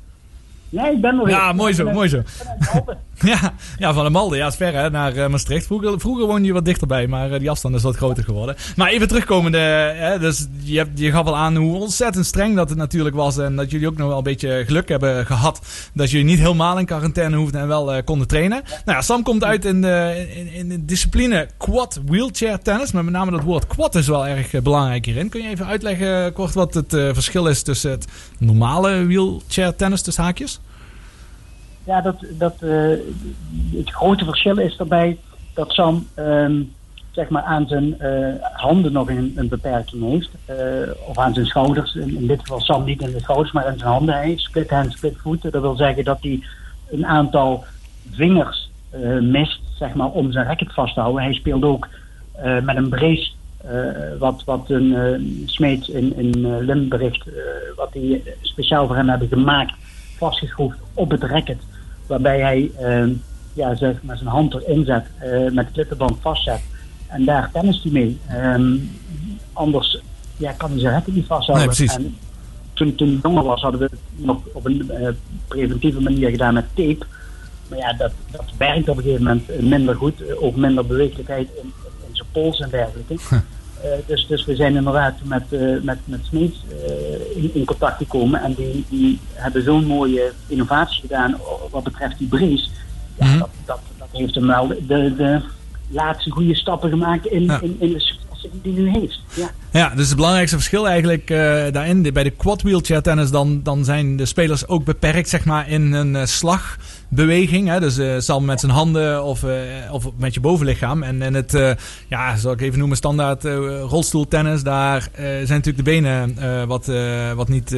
Nee, ik ben nog Ja, weer. mooi zo, mooi zo. Ja, ja van de Malden. Ja, is ver hè, naar eh, Maastricht. Vroeger, vroeger woonde je wat dichterbij, maar eh, die afstand is wat groter geworden. Maar even terugkomende, hè, dus je, hebt, je gaf al aan hoe ontzettend streng dat het natuurlijk was. En dat jullie ook nog wel een beetje geluk hebben gehad. Dat jullie niet helemaal in quarantaine hoefden en wel eh, konden trainen. Nou ja, Sam komt uit in de, in, in de discipline quad wheelchair tennis. Maar met name dat woord quad is wel erg belangrijk hierin. Kun je even uitleggen kort wat het verschil is tussen het normale wheelchair tennis tussen haakjes? Ja, dat, dat, eh, het grote verschil is daarbij dat Sam ehm, zeg maar aan zijn eh, handen nog een, een beperking heeft. eh, of aan zijn schouders. In, dit geval Sam niet in de schouders, maar aan zijn handen. Hij split hand, split voeten. Dat wil zeggen dat hij een aantal vingers mist zeg maar, om zijn racket vast te houden. Hij speelt ook met een brace. wat, wat een eh smeet in, in eh, wat die speciaal voor hem hebben gemaakt, vastgeschroefd op het racket. Waarbij hij eh, ja, zeg maar zijn hand erin zet, eh, met de klittenband vastzet. En daar tennis hij mee. Ehm, anders ja, kan hij zijn racket niet vasthouden. Nee, precies. En toen, toen hij jonger was, hadden we het nog op een eh, preventieve manier gedaan met tape. Maar ja, dat, dat werkt op een gegeven moment minder goed. Eh, Ook minder beweeglijkheid in, in zijn pols en dergelijke. Dus, dus we zijn inderdaad met, eh met, met Smeets eh, in, in contact gekomen. En die, die hebben zo'n mooie innovatie gedaan wat betreft die brace. Ja, Mhm. dat, dat, dat heeft hem wel de, de laatste goede stappen gemaakt in, Ja. in, in de die nu heeft. Ja. Ja, dus het belangrijkste verschil eigenlijk eh, daarin, bij de quad wheelchair tennis, dan, dan zijn de spelers ook beperkt zeg maar in hun eh, slagbeweging. Hè? Dus zal met zijn handen of, of met je bovenlichaam. En, en het, ja, zal ik even noemen, standaard rolstoeltennis, daar zijn natuurlijk de benen wat, wat niet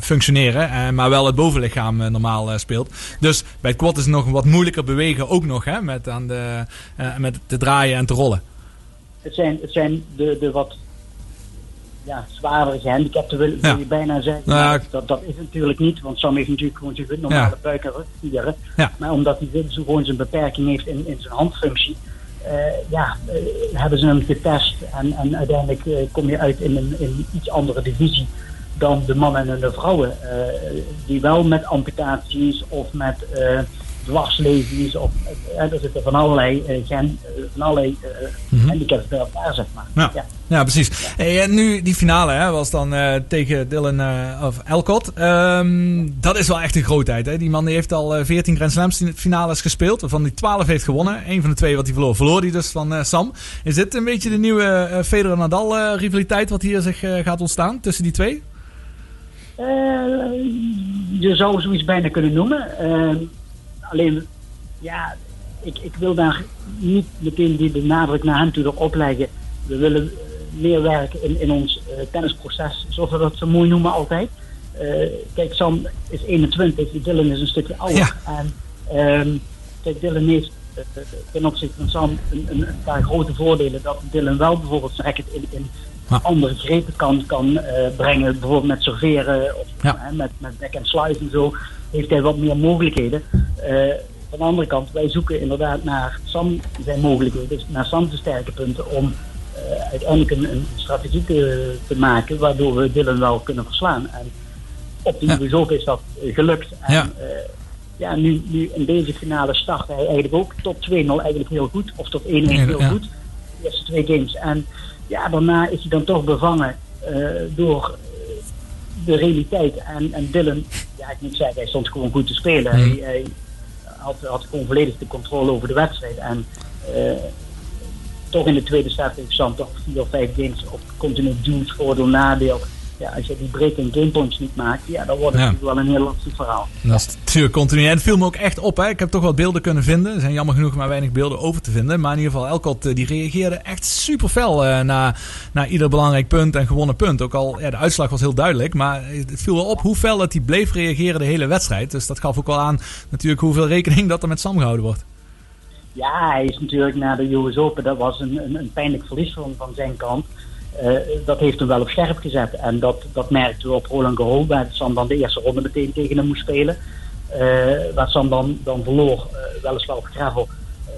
functioneren. maar wel het bovenlichaam normaal speelt. Dus bij het quad is het nog wat moeilijker bewegen ook nog, hè? Met, aan de, met te draaien en te rollen. Het zijn, het zijn de, de wat ja, zwaardere gehandicapten, wil, wil Ja. je bijna zeggen. Nou, dat, dat is natuurlijk niet, want Sam heeft natuurlijk gewoon zijn normale Ja. buik- en rugspieren. Ja. Maar omdat hij gewoon zijn beperking heeft in, in zijn handfunctie, eh, ja, eh, hebben ze hem getest. En, en uiteindelijk eh, kom je uit in een in iets andere divisie dan de mannen en de vrouwen. die wel met amputaties of met dwarslesies of er zitten van allerlei, eh, gen, eh, van allerlei Mhm. handicaps bij elkaar, zeg maar. Ja. Ja. Ja, precies. Hey, en nu die finale hè, was dan tegen Dylan of Elcott. Ehm, dat is wel echt een grootheid. Hè? Die man die heeft al eh, 14 Grand Slams finales gespeeld. Waarvan hij 12 heeft gewonnen. Eén van de twee wat hij verloor. Verloor hij dus van Sam. Is dit een beetje de nieuwe Federer-Nadal rivaliteit wat hier zich gaat ontstaan tussen die twee? Je zou zoiets bijna kunnen noemen. Alleen, ja, ik, ik wil daar niet meteen die de nadruk naar hem toe erop leggen. We willen eh, meer werken in, in ons eh, tennisproces, zoals we dat zo mooi noemen altijd. Eh, kijk, Sam is 21, Dylan is een stukje ouder. Ja. En ehm, kijk, Dylan heeft ten opzichte van Sam een, een, een paar grote voordelen. Dat Dylan wel bijvoorbeeld zijn racket in, in Ja. andere grepen kan, kan brengen. Bijvoorbeeld met serveren of Ja. met, met back and slice en zo. Heeft hij wat meer mogelijkheden. Eh, van de andere kant, wij zoeken inderdaad naar Sam zijn mogelijkheden. Dus naar Sam's sterke punten om eh, uiteindelijk een, een strategie te, te maken. Waardoor we Dylan wel kunnen verslaan. En op die Ja. Is dat eh, gelukt. En, Ja. eh, ja, nu, nu in deze finale start hij eigenlijk ook tot 2-0 eigenlijk heel goed. Of tot 1-1 heel Ja. goed. De eerste twee games. En ja, daarna is hij dan toch bevangen eh, door eh, de realiteit. En, en Dylan, ja, ik moet zeggen, hij stond gewoon goed te spelen. Hij, hij had, had gewoon volledig de controle over de wedstrijd. En eh, toch in de tweede set heeft Sam toch vier of vijf games op continu duwt, voordeel, nadeel. Ja, als je die breaking game points niet maakt, ja, dan wordt het Ja. natuurlijk wel een heel lastig verhaal. Dat is natuurlijk continu. En het viel me ook echt op. Hè. Ik heb toch wat beelden kunnen vinden. Er zijn jammer genoeg maar weinig beelden over te vinden. Maar in ieder geval, Elkot eh, die reageerde echt super fel eh, na, na ieder belangrijk punt en gewonnen punt. Ook al, ja, de uitslag was heel duidelijk. Maar het viel wel op hoe fel dat hij bleef reageren de hele wedstrijd. Dus dat gaf ook wel aan natuurlijk hoeveel rekening dat er met Sam gehouden wordt. Ja, hij is natuurlijk na de US Open, dat was een, een, een pijnlijk verlies van, van zijn kant. Eh, dat heeft hem wel op scherp gezet. En dat, dat merkten we op Roland Garros, waar Sam dan de eerste ronde meteen tegen hem moest spelen. Eh, waar Sam dan, dan verloor, eh, weliswaar op gravel.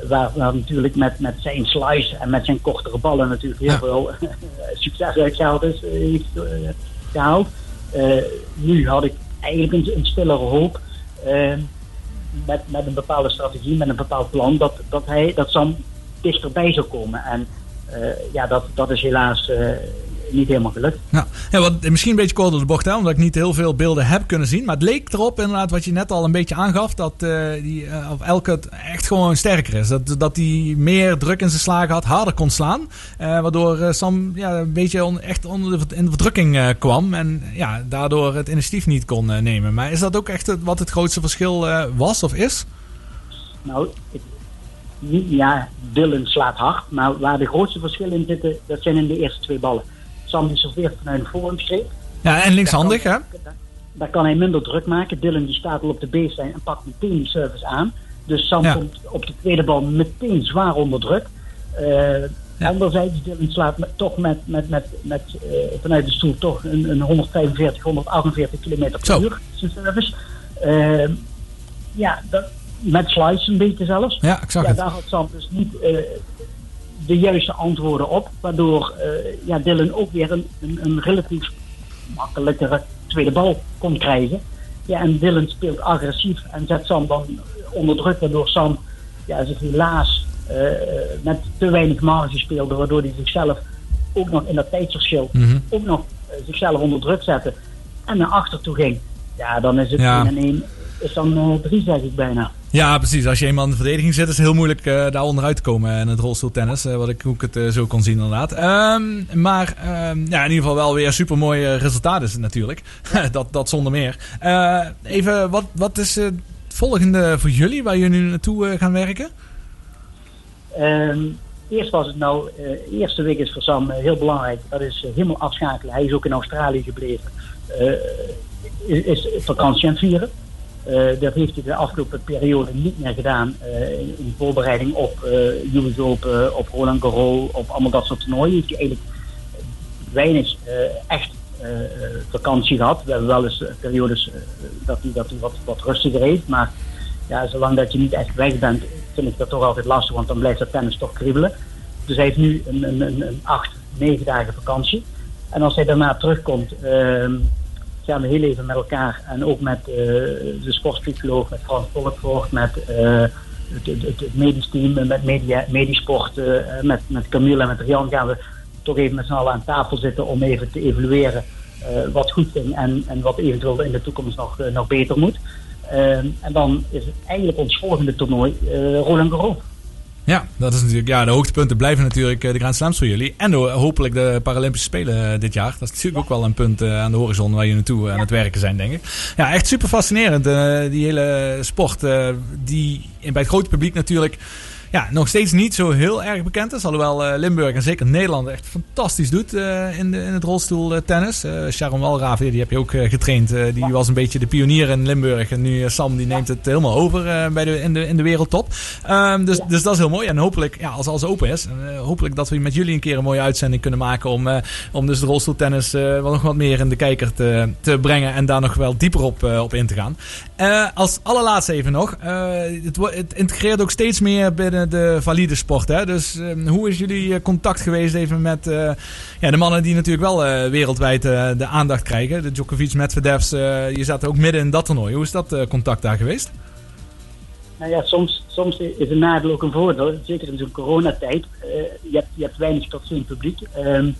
waar, waar natuurlijk met, met zijn slice en met zijn kortere ballen natuurlijk heel Ja. veel succes uitgehaald is, heeft eh, gehaald. Eh, nu had ik eigenlijk een, een stillere hoop. met, met een bepaalde strategie, met een bepaald plan, dat, dat, hij, dat Sam dichterbij zou komen. En ja, dat, dat is helaas eh, niet helemaal gelukt. Ja, ja wat, misschien een beetje kort door de bocht, hè, omdat ik niet heel veel beelden heb kunnen zien. Maar het leek erop, inderdaad, wat je net al een beetje aangaf, dat eh die, eh, of Elkert echt gewoon sterker is. Dat, dat hij meer druk in zijn slagen had, harder kon slaan. Eh, waardoor eh, Sam ja, een beetje on- echt onder de, in de verdrukking eh, kwam. En ja, daardoor het initiatief niet kon eh, nemen. Maar is dat ook echt het- wat het grootste verschil eh, was of is? Nou, ik, ja, Dylan slaat hard, maar waar de grootste verschillen in zitten, dat zijn in de eerste twee ballen. Sam serveert vanuit een voorhandgreep. Ja, en linkshandig, hè? Daar, kan hij minder druk maken. Dylan die staat al op de baseline en pakt meteen die service aan. Dus Sam Ja. komt op de tweede bal meteen zwaar onder druk. Eh, Ja. Anderzijds, Dylan slaat met, toch met, met, met, met, eh, vanuit de stoel toch een, een 145, 148 km per uur zijn service. Eh, ja, dat, met slice een beetje zelfs. Ja, ik zag ja, het. daar had Sam dus niet eh, de juiste antwoorden op. Waardoor eh, ja, Dylan ook weer een, een, een relatief makkelijkere tweede bal kon krijgen. Ja, en Dylan speelt agressief en zet Sam dan onder druk. Waardoor Sam ja, zich helaas eh, met te weinig marge speelde. Waardoor hij zichzelf ook nog in dat tijdsverschil Mhm. ook nog zichzelf onder druk zette. En naar achter toe ging. Ja, dan is het Ja. 1 en 1 is dan eh, 3 zeg ik bijna. Ja, precies. Als je eenmaal in de verdediging zit, is het heel moeilijk eh daar onderuit te komen in het rolstoeltennis. eh, wat ik, hoe ik het eh, zo kon zien, inderdaad. Ehm, maar ehm, ja, in ieder geval wel weer een supermooi eh, resultaat is het natuurlijk. dat, dat zonder meer. Eh, even, wat, wat is eh, het volgende voor jullie, waar jullie nu naartoe eh, gaan werken? Ehm, eerst was het nou, eh eerste week is voor Sam eh, heel belangrijk. Dat is eh, helemaal afschakelen. Hij is ook in Australië gebleven. Eh, is, is vakantie aan het vieren. Eh, dat heeft hij de afgelopen periode niet meer gedaan eh, in, in voorbereiding op eh US Open, op Roland Garros, op allemaal dat soort toernooien. Heeft hij eigenlijk weinig echt vakantie gehad. We hebben wel eens periodes dat hij, dat wat, wat rustiger heeft, maar ja, zolang dat je niet echt weg bent, vind ik dat toch altijd lastig, want dan blijft dat tennis toch kriebelen. Dus hij heeft nu een, een, een, een acht, negen dagen vakantie. En als hij daarna terugkomt, ehm, gaan we heel even met elkaar en ook met eh, de sportpsycholoog, met Frans Volkvoort, met eh, het, het, medisch team, met media, Medisport, eh, met, met Camille en met Rian gaan we toch even met z'n allen aan tafel zitten om even te evalueren wat goed ging en, en wat eventueel in de toekomst nog, nog beter moet. En dan is het eigenlijk ons volgende toernooi Roland Garros. Ja, dat is natuurlijk, ja, de hoogtepunten blijven natuurlijk eh, de Grand Slams voor jullie. En hopelijk de Paralympische Spelen eh, dit jaar. Dat is natuurlijk ook wel een punt eh, aan de horizon waar je naartoe aan het werken zijn, denk ik. Ja, echt super fascinerend. die hele sport, die bij het grote publiek natuurlijk ja, nog steeds niet zo heel erg bekend is. Alhoewel eh, Limburg en zeker Nederland echt fantastisch doet eh, in, de, in het rolstoeltennis. Uh, Sharon Walraven, die heb je ook eh, getraind. Eh, die was een beetje de pionier in Limburg. En nu eh, Sam die neemt het helemaal over eh, bij de, in, de, in de wereldtop. Ehm, dus, dus dat is heel mooi. En hopelijk, ja, als alles open is, eh, hopelijk dat we met jullie een keer een mooie uitzending kunnen maken. Om, eh, om dus de rolstoeltennis eh, wel nog wat meer in de kijker te, te brengen. En daar nog wel dieper op, eh, op in te gaan. Eh, als allerlaatste even nog. eh, het, het integreert ook steeds meer binnen de valide sport. Hè? Dus eh, hoe is jullie eh, contact geweest even met ja, de mannen die natuurlijk wel wereldwijd de aandacht krijgen? De Djokovic, Medvedevs. je zat ook midden in dat toernooi. Hoe is dat contact daar geweest? Nou ja, soms, soms is een nadeel ook een voordeel. Zeker in zo'n coronatijd. Je, hebt, je hebt weinig tot geen publiek. Ehm,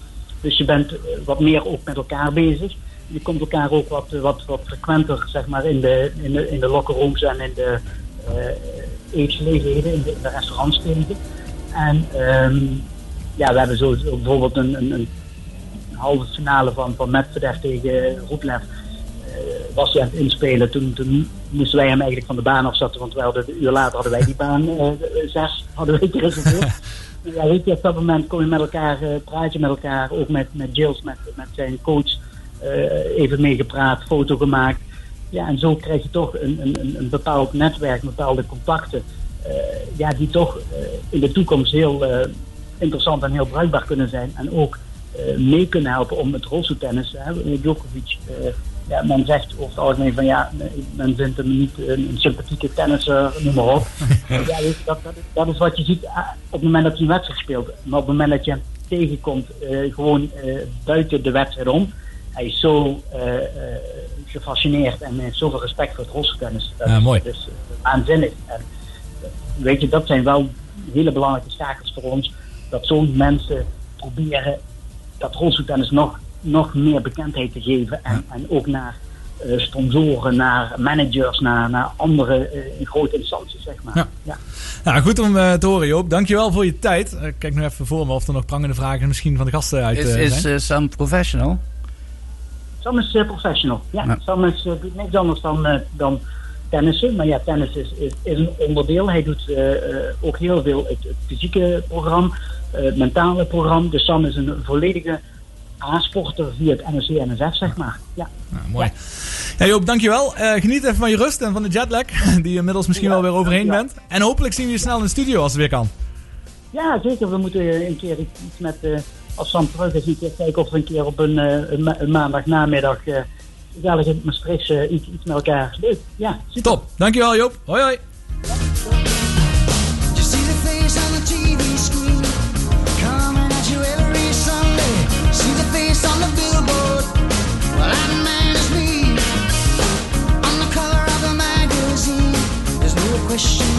dus je bent wat meer ook met elkaar bezig. Je komt elkaar ook wat, wat, wat frequenter zeg maar, in, de, in, de, in de locker rooms en in de eh eetgelegenheden, in de, in de restaurants tegen. En ehm, ja, we hebben zo bijvoorbeeld een, een, een halve finale van, van Medvedev tegen Rublev eh, was hij aan het inspelen. Toen, toen moesten wij hem eigenlijk van de baan afzetten, want we hadden, een uur later hadden wij die baan eh, zes hadden wij gereserveerd. ja, weet je, op dat moment kom je met elkaar, praat je met elkaar, ook met, met Gilles, met, met zijn coach, even meegepraat, foto gemaakt. Ja, en zo krijg je toch een, een, een- bepaald netwerk, bepaalde contacten, eh, ja, die toch eh, in de toekomst heel eh, interessant en heel bruikbaar kunnen zijn. En ook eh, mee kunnen helpen om het rolstoeltennis. Djokovic, eh, ja, men zegt over het algemeen van ja, men vindt hem niet een, sympathieke tennisser, noem maar op. ja, je, dat, dat, is, dat is wat je ziet op het moment dat hij een wedstrijd speelt. Maar op het moment dat je hem tegenkomt, eh, gewoon eh, buiten de wedstrijd om, hij is zo eh, eh, gefascineerd en heeft zoveel respect voor het rolstoeltennis. Dat Ja, is, mooi. is eh, waanzinnig. En, weet je, dat zijn wel hele belangrijke schakels voor ons. Dat zo'n mensen proberen dat rolstoeltennis nog, nog meer bekendheid te geven. En, en ook naar eh, sponsoren, naar managers, naar, naar andere eh, grote instanties, zeg maar. Ja. Ja. Nou, goed om eh, te horen Joop. Dankjewel voor je tijd. Ik kijk nu even voor me of er nog prangende vragen misschien van de gasten uit Is, eh, is zijn. eh, Sam professional? Sam is eh, professional. Ja, Ja. Sam is, eh, doet niks anders dan, eh, dan tennissen. Maar ja, tennis is, is, is een onderdeel. Hij doet ook heel veel het, het fysieke programma, het mentale programma. Dus Sam is een volledige aansporter via het NOC-NSF, zeg maar. Ja. Nou, mooi. Ja, Joop, dankjewel. Eh geniet even van je rust en van de jetlag, die je inmiddels misschien wel weer overheen ja. bent. En hopelijk zien we je snel in de studio als het weer kan. ja, zeker. We moeten een keer iets met, als Sam terug is, een keer kijken of we een keer op een, eh, een, een maandagnamiddag eh gezellig in Maastricht eh, iets, iets met elkaar. Leuk. Ja, super. Top. Dankjewel Joop. Hoi hoi. You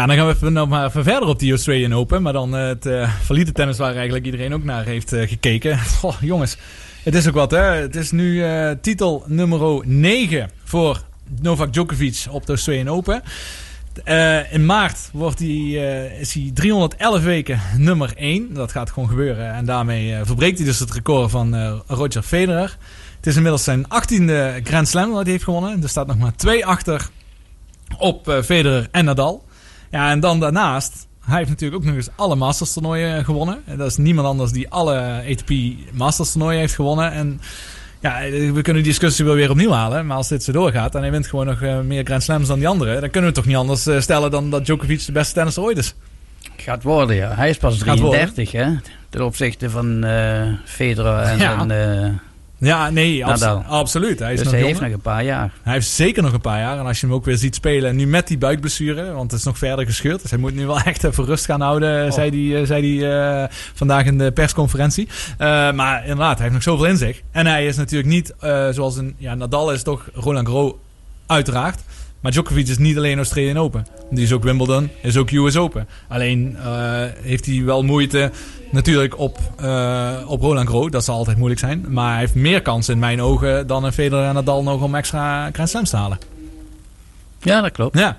Ja, dan gaan we nog maar even verder op die Australian Open. Maar dan eh, het uh, tennis waar eigenlijk iedereen ook naar heeft eh, gekeken. Jongens, het is ook wat hè. Het is nu titel nummer 9 voor Novak Djokovic op de Australian Open. In maart wordt eh, is hij 311 weken nummer 1. Dat gaat gewoon gebeuren. En daarmee verbreekt hij dus het record van Roger Federer. Het is inmiddels zijn 18e Grand Slam dat hij heeft gewonnen. Er staat nog maar twee achter op Federer en Nadal. Ja, en dan daarnaast, hij heeft natuurlijk ook nog eens alle Masters toernooien gewonnen. En dat is niemand anders die alle ATP Masters toernooien heeft gewonnen. En ja, we kunnen die discussie wel weer opnieuw halen. Maar als dit zo doorgaat en hij wint gewoon nog eh, meer Grand Slams dan die anderen... dan kunnen we toch niet anders eh, stellen dan dat Djokovic de beste tennisser ooit is. Gaat worden, ja. Hij is pas Gaat worden. 33, hè. Ten opzichte van eh Federer en, Ja. en, Ja, nee, absoluut. Hij is dus nog hij heeft nog een paar jaar. Hij heeft zeker nog een paar jaar. En als je hem ook weer ziet spelen, nu met die buikblessure, want het is nog verder gescheurd. Dus hij moet nu wel echt even rust gaan houden, Oh. zei hij zei hij, eh, vandaag in de persconferentie. Eh, maar inderdaad, hij heeft nog zoveel in zich. En hij is natuurlijk niet, eh, zoals een, ja, Nadal is toch Roland Garros, uiteraard. Maar Djokovic is niet alleen Australian Open. Die is ook Wimbledon, is ook US Open. Alleen eh, heeft hij wel moeite natuurlijk op, eh, op Roland Garros. Dat zal altijd moeilijk zijn. Maar hij heeft meer kans in mijn ogen dan een Federer en Nadal nog om extra Grand Slams te halen. Ja, dat klopt. Ja,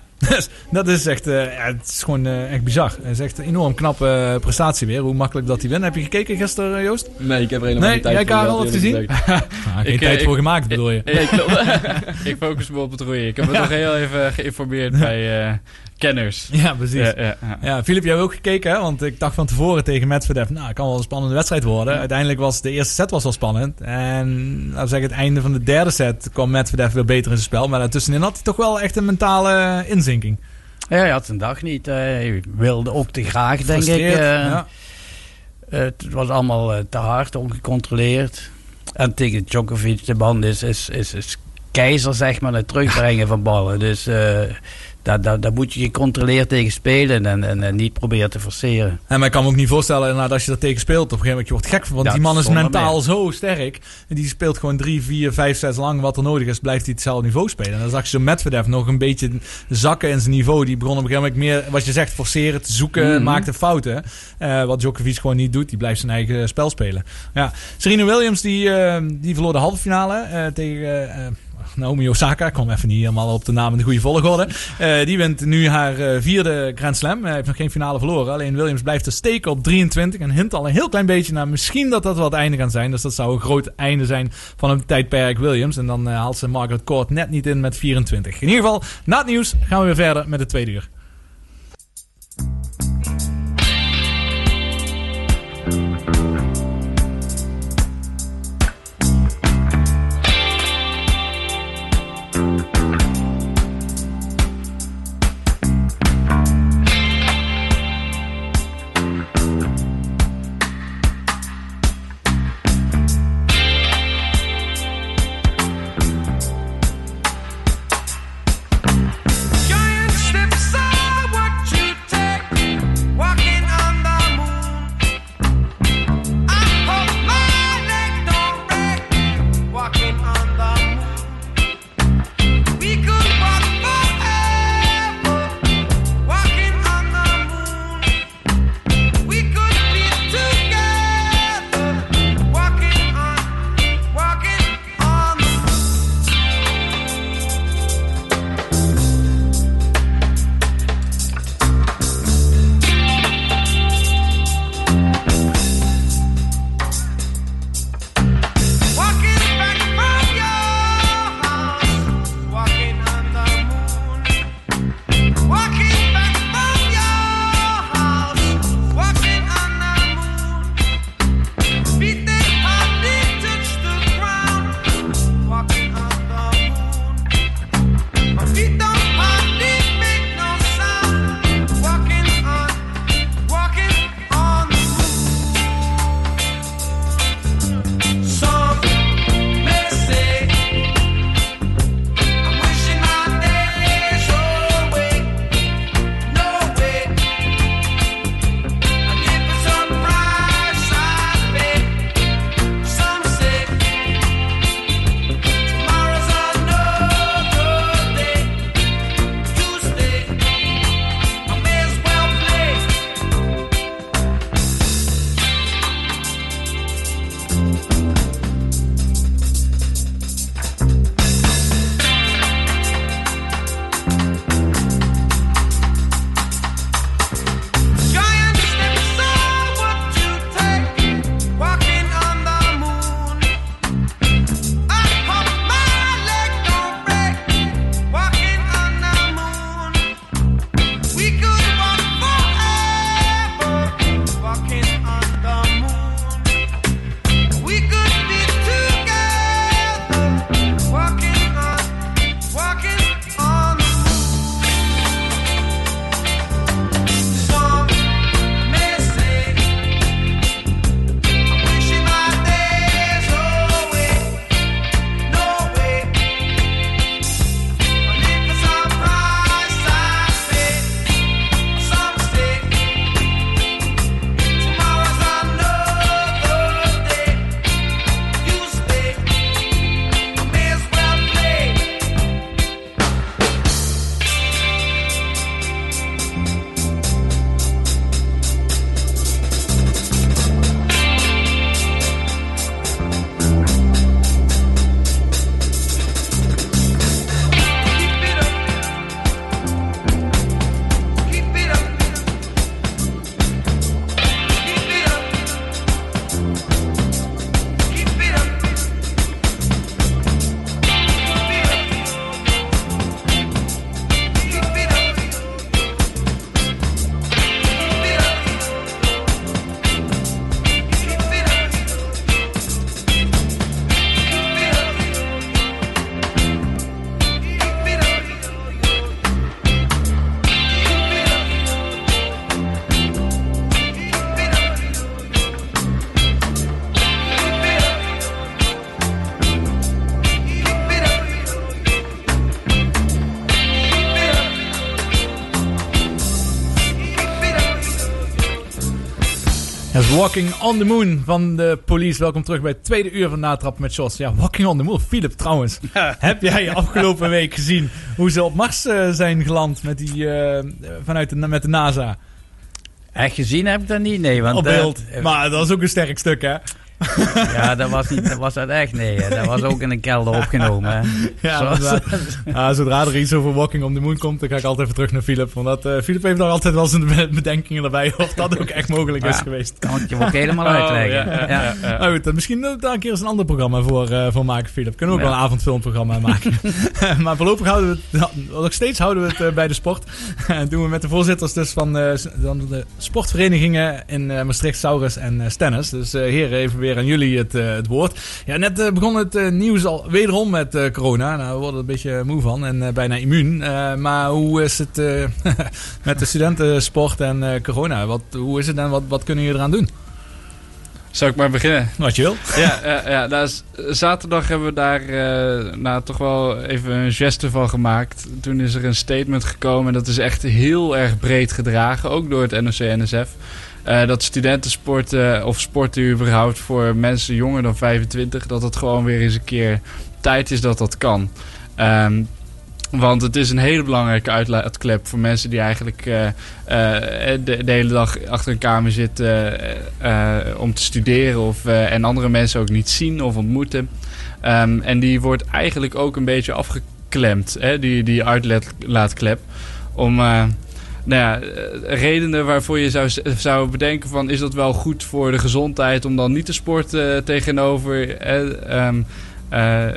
dat is echt, eh, ja, het is gewoon eh, echt bizar. Het is echt een enorm knappe eh, prestatie weer. Hoe makkelijk dat hij wint. Heb je gekeken gisteren, Joost? Nee, ik heb er helemaal Nee, geen tijd jij voor Karel, gehad, wat gezien? Ah, geen Ik, tijd voor ik- gemaakt bedoel je? Klopt. ik focus me op het roeien. Ik heb me nog heel even geïnformeerd bij kenners. Ja, precies. Ja, ja, ja. Ja, Filip, jij hebt ook gekeken, hè? Want ik dacht van tevoren tegen Medvedev, nou, het kan wel een spannende wedstrijd worden. Uiteindelijk was de eerste set was wel spannend. En laten we zeggen, het einde van de derde set kwam Medvedev weer beter in zijn spel. Maar daartussenin had hij toch wel echt een mentale inzinking. Ja, hij had zijn dag niet. eh, Hij wilde ook te graag, denk ik. Eh. ja. Het was allemaal eh, te hard, ongecontroleerd. En tegen Djokovic, de man is, is, is, is keizer, zeg maar, het terugbrengen van ballen. Dus eh, daar, daar, daar moet je gecontroleerd tegen spelen en, en, en niet proberen te forceren. En maar ik kan me ook niet voorstellen, inderdaad, als je dat tegen speelt, op een gegeven moment, je wordt gek van. Want Ja, die man is mentaal meer. zo sterk. En die speelt gewoon drie, vier, vijf sets lang wat er nodig is, blijft hij hetzelfde niveau spelen. En dan zag je zo Medvedev nog een beetje zakken in zijn niveau. Die begon op een gegeven moment meer, wat je zegt, forceren, te zoeken, Mhm. maakte fouten. Eh, wat Djokovic gewoon niet doet, die blijft zijn eigen spel spelen. Ja, Serena Williams, die, eh, die verloor de halve finale eh, tegen... Naomi Osaka, kom even niet helemaal op de naam in de goede volgorde. Eh, die wint nu haar eh, vierde Grand Slam. Hij heeft nog geen finale verloren. Alleen Williams blijft er steken op 23. En hint al een heel klein beetje naar misschien dat dat wel het einde kan zijn. Dus dat zou een groot einde zijn van een tijdperk Williams. En dan eh, haalt ze Margaret Court net niet in met 24. In ieder geval, na het nieuws gaan we weer verder met het tweede uur. Walking on the Moon van de police. Welkom terug bij het tweede uur van Natrappen met Jos. Ja, Walking on the Moon. Philip, trouwens. Heb jij afgelopen week gezien hoe ze op Mars eh, zijn geland met, die, eh, vanuit de, met de NASA? Echt gezien heb ik dat niet, nee. Want, op eh, beeld. maar dat is ook een sterk stuk, hè? ja, dat was, niet, dat was dat echt, nee. Dat was ook in een kelder opgenomen. Hè. Ja, Zoals- inderdaad. Ja, zodra er iets over Walking on the Moon komt, dan ga ik altijd even terug naar Philip. Want dat, eh, Philip heeft daar altijd wel zijn be- bedenkingen erbij of dat ook echt mogelijk is geweest. kan ik je ook helemaal Oh, uitleggen. ja, ja, Ja. Nou goed, misschien eh, daar een keer eens een ander programma voor, eh, voor maken, Philip. Kunnen we ook wel een avondfilmprogramma maken. maar voorlopig houden we het, nog steeds houden we het bij de sport. En doen we met de voorzitters dus van de sportverenigingen in Maastricht, Saurus en Stennis. Dus heren, even weer aan jullie het, eh, het woord. Ja, net eh, begon het eh, nieuws al wederom met corona. Nou, we worden er een beetje moe van en bijna immuun. Maar hoe is het met de studentensport en corona? Wat, hoe is het en wat, wat kunnen jullie eraan doen? Zal ik maar beginnen? Wat je wil. ja, ja, ja nou, zaterdag hebben we daar nou, toch wel even een geste van gemaakt. Toen is er een statement gekomen en dat is echt heel erg breed gedragen, ook door het NOC-NSF. Eh, dat studentensport eh, of sporten überhaupt voor mensen jonger dan 25, dat het gewoon weer eens een keer tijd is dat dat kan. Ehm, want het is een hele belangrijke uitlaatklep voor mensen die eigenlijk eh, de, hele dag achter een kamer zitten om te studeren of, en andere mensen ook niet zien of ontmoeten. Ehm, en die wordt eigenlijk ook een beetje afgeklemd, hè, die, die uitlaatklep. Om nou ja, eh, redenen waarvoor je zou, zou bedenken van is dat wel goed voor de gezondheid om dan niet te sporten eh, tegenover eh, ehm, eh,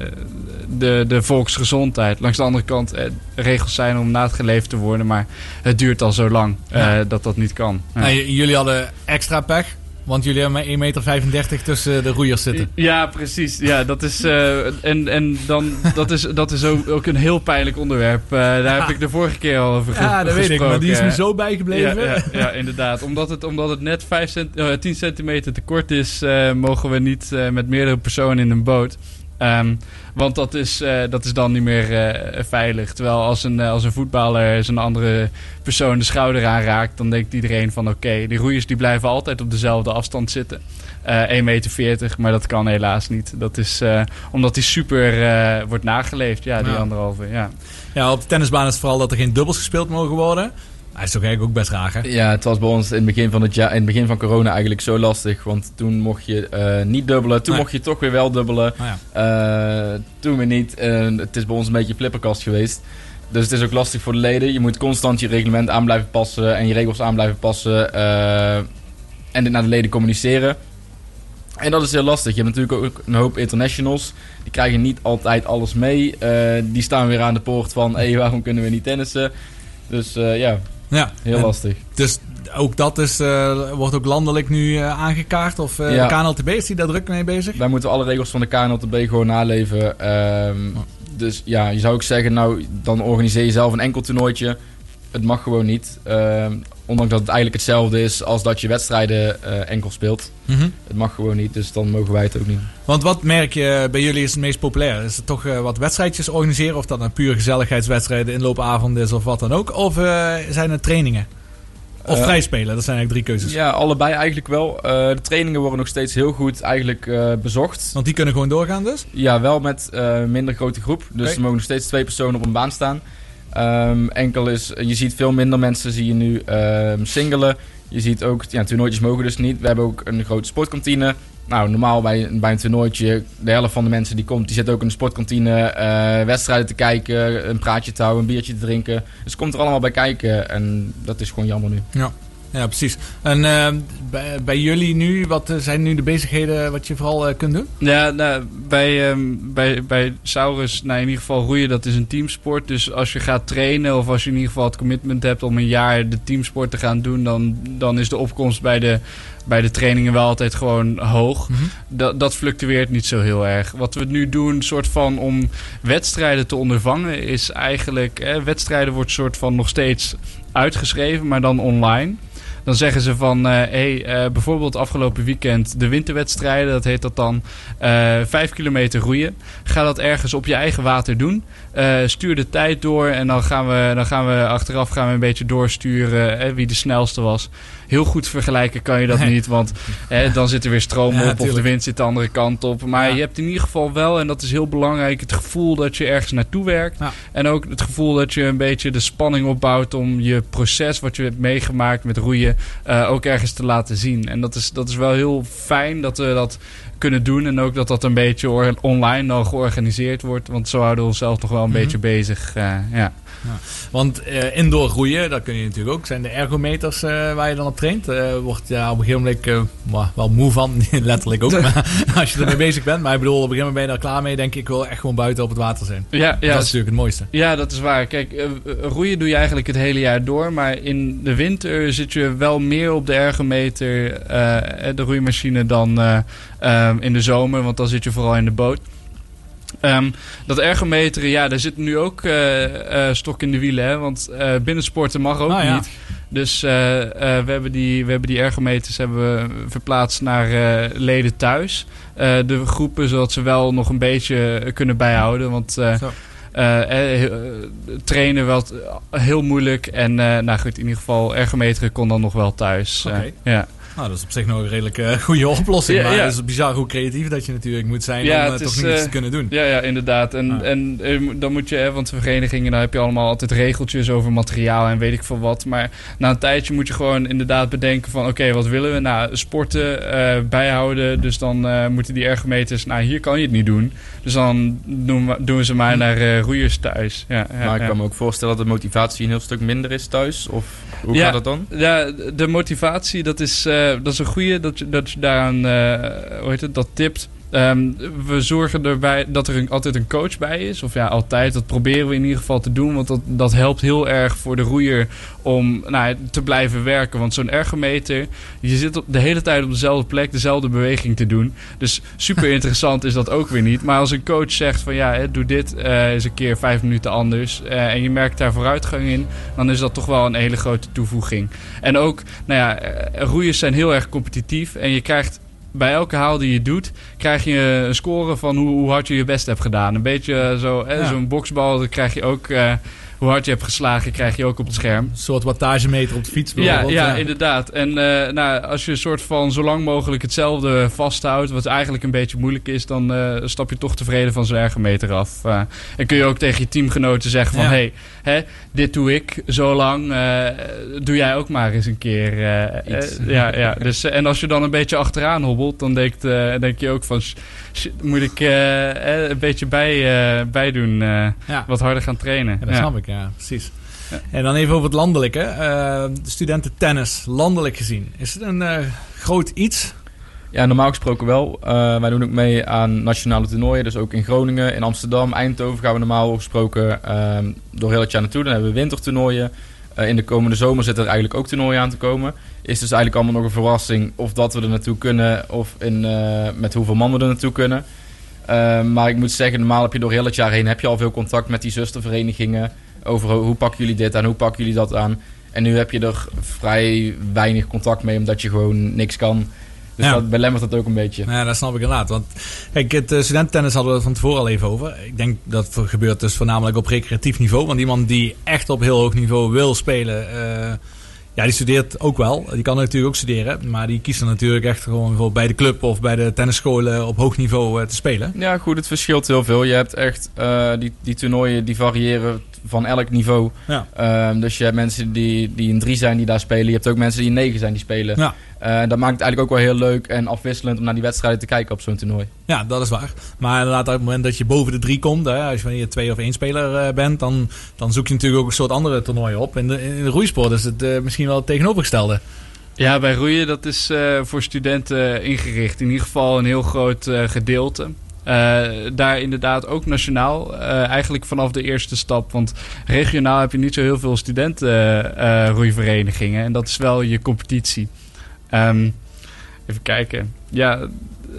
de, de volksgezondheid. Langs de andere kant, regels zijn om naadgeleefd te worden, maar het duurt al zo lang Ja. dat dat niet kan. Ja. Nou, jullie hadden extra pech, want jullie hebben maar 1,35 meter tussen de roeiers zitten. Ja, precies. Ja, dat is, eh, en, en dan, dat is, dat is ook, ook een heel pijnlijk onderwerp. Eh, daar heb ik de vorige keer al over Ja, ge- dat weet ik, maar die is me gesproken. zo bijgebleven. Ja, ja, ja, inderdaad. Omdat het, omdat het net 5 cent, eh, 10 centimeter te kort is, mogen we niet met meerdere personen in een boot. Ehm, want dat is, eh, dat is dan niet meer eh, veilig. Terwijl als een, eh, als een voetballer zijn andere persoon de schouder aanraakt, dan denkt iedereen van oké, die roeiers die blijven altijd op dezelfde afstand zitten. Eh 1,40 meter, maar dat kan helaas niet. Dat is omdat die super wordt nageleefd, ja, die Ja. anderhalve. Ja. Ja, op de tennisbaan is het vooral dat er geen dubbels gespeeld mogen worden. Hij is toch eigenlijk ook best raar, hè? Ja, het was bij ons in het begin van, het jaar, in het begin van corona eigenlijk zo lastig. Want toen mocht je eh, niet dubbelen. Toen Nee. mocht je toch weer wel dubbelen. Ja. Eh, toen weer niet. Het is bij ons een beetje flipperkast geweest. Dus het is ook lastig voor de leden. Je moet constant je reglement aan blijven passen. En je regels aan blijven passen. eh, en dit naar de leden communiceren. En dat is heel lastig. Je hebt natuurlijk ook een hoop internationals. Die krijgen niet altijd alles mee. Die staan weer aan de poort van... Hé, waarom kunnen we niet tennissen? Dus ja, ja. heel en lastig. Dus ook dat is, eh, wordt ook landelijk nu eh, aangekaart. Of eh Ja. de KNLTB is die daar druk mee bezig? Wij moeten alle regels van de KNLTB gewoon naleven. Ehm, Dus ja, je zou ook zeggen, nou, dan organiseer je zelf een enkel toernooitje. Het mag gewoon niet. Ehm, ondanks dat het eigenlijk hetzelfde is als dat je wedstrijden eh, enkel speelt. Mhm. Het mag gewoon niet, dus dan mogen wij het ook niet. Want wat merk je bij jullie is het meest populair? Is het toch eh, wat wedstrijdjes organiseren? Of dat een puur gezelligheidswedstrijden, inloopavond is of wat dan ook? Of eh, zijn het trainingen? Of Eh, vrijspelen? Dat zijn eigenlijk drie keuzes. Ja, allebei eigenlijk wel. De trainingen worden nog steeds heel goed eigenlijk bezocht. Want die kunnen gewoon doorgaan dus? Ja, wel met minder grote groep. Dus Oké. er mogen nog steeds twee personen op een baan staan. Ehm, enkel is, je ziet veel minder mensen zie je nu ehm, singelen. Je ziet ook, ja, toernooitjes mogen dus niet. We hebben ook een grote sportkantine. Nou, normaal bij, bij een toernooitje, de helft van de mensen die komt, die zit ook in de sportkantine eh, wedstrijden te kijken, een praatje te houden, een biertje te drinken. Dus komt er allemaal bij kijken en dat is gewoon jammer nu. Ja, precies. En eh, bij, bij jullie nu, wat eh, zijn nu de bezigheden wat je vooral eh, kunt doen? Ja, nou, bij, ehm, bij, bij Saurus, nou, in ieder geval roeien, dat is een teamsport. Dus als je gaat trainen of als je in ieder geval het commitment hebt om een jaar de teamsport te gaan doen, dan, dan is de opkomst bij de, bij de trainingen wel altijd gewoon hoog. Mhm. Dat, dat fluctueert niet zo heel erg. Wat we nu doen, soort van om wedstrijden te ondervangen, is eigenlijk, eh, wedstrijden wordt soort van nog steeds uitgeschreven, maar dan online. Dan zeggen ze van, eh, hey, eh, bijvoorbeeld afgelopen weekend de winterwedstrijden, dat heet dat dan, eh, vijf kilometer roeien. Ga dat ergens op je eigen water doen. Stuur de tijd door en dan gaan we, dan gaan we achteraf gaan we een beetje doorsturen wie de snelste was. Heel goed vergelijken kan je dat Nee. niet, want eh, dan zit er weer stroom Ja, op of de wind zit de andere kant op. Maar Ja. je hebt in ieder geval wel, en dat is heel belangrijk, het gevoel dat je ergens naartoe werkt. Ja. En ook het gevoel dat je een beetje de spanning opbouwt om je proces wat je hebt meegemaakt met roeien eh, ook ergens te laten zien. En dat is, dat is wel heel fijn dat we dat kunnen doen. En ook dat dat een beetje online dan georganiseerd wordt. Want zo houden we onszelf nog wel een Mhm. beetje bezig. eh, ja. Want eh, indoor groeien, dat kun je natuurlijk ook. Zijn de ergometers eh, waar je dan op traint. Eh wordt ja, op een gegeven moment wel moe van, letterlijk ook. maar als je ermee bezig bent. Maar ik bedoel, op een gegeven moment ben je daar klaar mee. Denk ik wil echt gewoon buiten op het water zijn. Ja, ja, dat is natuurlijk het mooiste. Ja, dat is waar. Kijk, roeien doe je eigenlijk het hele jaar door. Maar in de winter zit je wel meer op de ergometer, de roeimachine, dan in de zomer. Want dan zit je vooral in de boot. Ehm, dat ergometeren, ja, daar zit nu ook eh, eh, stok in de wielen. Hè? Want eh binnensporten mag ook Ah, ja. niet. Dus we, hebben die, we hebben die ergometers hebben we verplaatst naar leden thuis. De groepen, zodat ze wel nog een beetje kunnen bijhouden. Want trainen wel t- heel moeilijk. En nou goed, in ieder geval ergometeren kon dan nog wel thuis. Ja. Nou, dat is op zich nog een redelijk eh, goede oplossing. Ja, maar ja. het is bizar hoe creatief dat je natuurlijk moet zijn Ja, om eh, toch is, nog iets eh, te kunnen doen. Ja, ja, inderdaad. En, Ah. en dan moet je, hè, want de verenigingen, daar heb je allemaal altijd regeltjes over materiaal en weet ik veel wat. Maar na een tijdje moet je gewoon inderdaad bedenken van, oké, wat willen we? Nou, sporten, bijhouden. Dus dan moeten die ergometers, nou, hier kan je het niet doen. Dus dan doen we, doen ze maar naar eh, roeiers thuis. Ja, ja, maar ik kan me ook voorstellen dat de motivatie een heel stuk minder is thuis. Of hoe gaat dat dan? Ja, de motivatie, dat is, eh, dat is een goede dat je, dat je daaraan, eh, hoe heet het, dat tipt. Ehm, we zorgen erbij dat er een- altijd een coach bij is. Of ja, altijd. Dat proberen we in ieder geval te doen. Want dat, dat helpt heel erg voor de roeier om nou, te blijven werken. Want zo'n ergometer, je zit op, de hele tijd op dezelfde plek, dezelfde beweging te doen. Dus super interessant is dat ook weer niet. Maar als een coach zegt van ja, doe dit eh eens een keer vijf minuten anders. eh, en je merkt daar vooruitgang in. Dan is dat toch wel een hele grote toevoeging. En ook, nou ja, eh, roeiers zijn heel erg competitief. En je krijgt bij elke haal die je doet, krijg je een score van hoe, hoe hard je je best hebt gedaan. Een beetje eh, zo, Ja. zo'n boksbal, dat krijg je ook. Hoe hard je hebt geslagen, krijg je ook op het scherm. Een soort wattagemeter op de fiets Ja, ja, inderdaad. En eh, nou, als je een soort van zo lang mogelijk hetzelfde vasthoudt, wat eigenlijk een beetje moeilijk is, dan eh, stap je toch tevreden van zo'n ergometer af. Eh, en kun je ook tegen je teamgenoten zeggen van, Ja. hey, hè, dit doe ik zo lang, eh, doe jij ook maar eens een keer. Iets. ja, ja. Dus, en als je dan een beetje achteraan hobbelt, dan denkt, eh, denk je ook van, moet ik een beetje bij, eh, bijdoen, eh, Ja. wat harder gaan trainen. Ja, dat Ja. snap ik, ja, precies. Ja. En dan even over het landelijke. eh studenten tennis, landelijk gezien. Is het een eh, groot iets? Ja, normaal gesproken wel. Eh, wij doen ook mee aan nationale toernooien. Dus ook in Groningen, in Amsterdam, Eindhoven gaan we normaal gesproken ehm, door heel het jaar naartoe. Dan hebben we wintertoernooien. Eh, in de komende zomer zitten er eigenlijk ook toernooien aan te komen. Is dus eigenlijk allemaal nog een verrassing of dat we er naartoe kunnen of in, eh, met hoeveel man we er naartoe kunnen. Eh, maar ik moet zeggen, normaal heb je door heel het jaar heen heb je al veel contact met die zusterverenigingen. Over ho- hoe pakken jullie dit aan, hoe pakken jullie dat aan. En nu heb je er vrij weinig contact mee, omdat je gewoon niks kan. Dus Ja. dat belemmert dat ook een beetje. Ja, dat snap ik inderdaad. Want kijk, het uh, studententennis hadden we van tevoren al even over. Ik denk dat het gebeurt dus voornamelijk op recreatief niveau. Want iemand die echt op heel hoog niveau wil spelen, uh, ja, die studeert ook wel. Die kan natuurlijk ook studeren. Maar die kiest er natuurlijk echt gewoon voor bij de club of bij de tennisscholen op hoog niveau uh, te spelen. Ja, goed, het verschilt heel veel. Je hebt echt uh, die, die toernooien die variëren van elk niveau. Ja. Uh, dus je hebt mensen die, die een 3 zijn die daar spelen. Je hebt ook mensen die een 9 zijn die spelen. Ja. Uh, dat maakt het eigenlijk ook wel heel leuk en afwisselend om naar die wedstrijden te kijken op zo'n toernooi. Ja, dat is waar. Maar inderdaad, op het moment dat je boven de drie komt, hè, als je wanneer je twee of één speler uh, bent, dan, dan zoek je natuurlijk ook een soort andere toernooien op. In de, in de roeisport is het uh, misschien wel het tegenovergestelde. Ja, bij roeien dat is uh, voor studenten ingericht. In ieder geval een heel groot uh, gedeelte. Uh, daar inderdaad ook nationaal, uh, eigenlijk vanaf de eerste stap. Want regionaal heb je niet zo heel veel studenten roeiverenigingen. en dat is wel je competitie. Um, even kijken. Ja,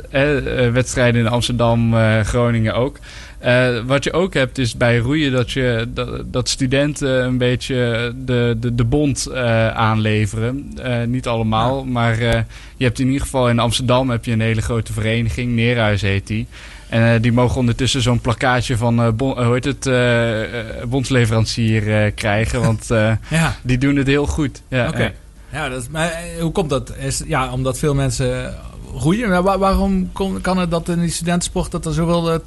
eh, wedstrijden in Amsterdam, Groningen ook. Eh, wat je ook hebt is bij roeien dat, je, dat, dat studenten een beetje de, de, de bond eh, aanleveren. Eh, niet allemaal, maar eh, je hebt in ieder geval in Amsterdam heb je een hele grote vereniging, Neerhuis heet die. En eh, die mogen ondertussen zo'n plakkaatje van eh, bon- eh, hoe heet het, bondsleverancier krijgen, want Ja, die doen het heel goed. Ja, oké. ja. Dat maar hoe komt dat? Is, ja, omdat veel mensen roeien. Maar wa- waarom kon- kan het dat in die studentensport dat er zoveel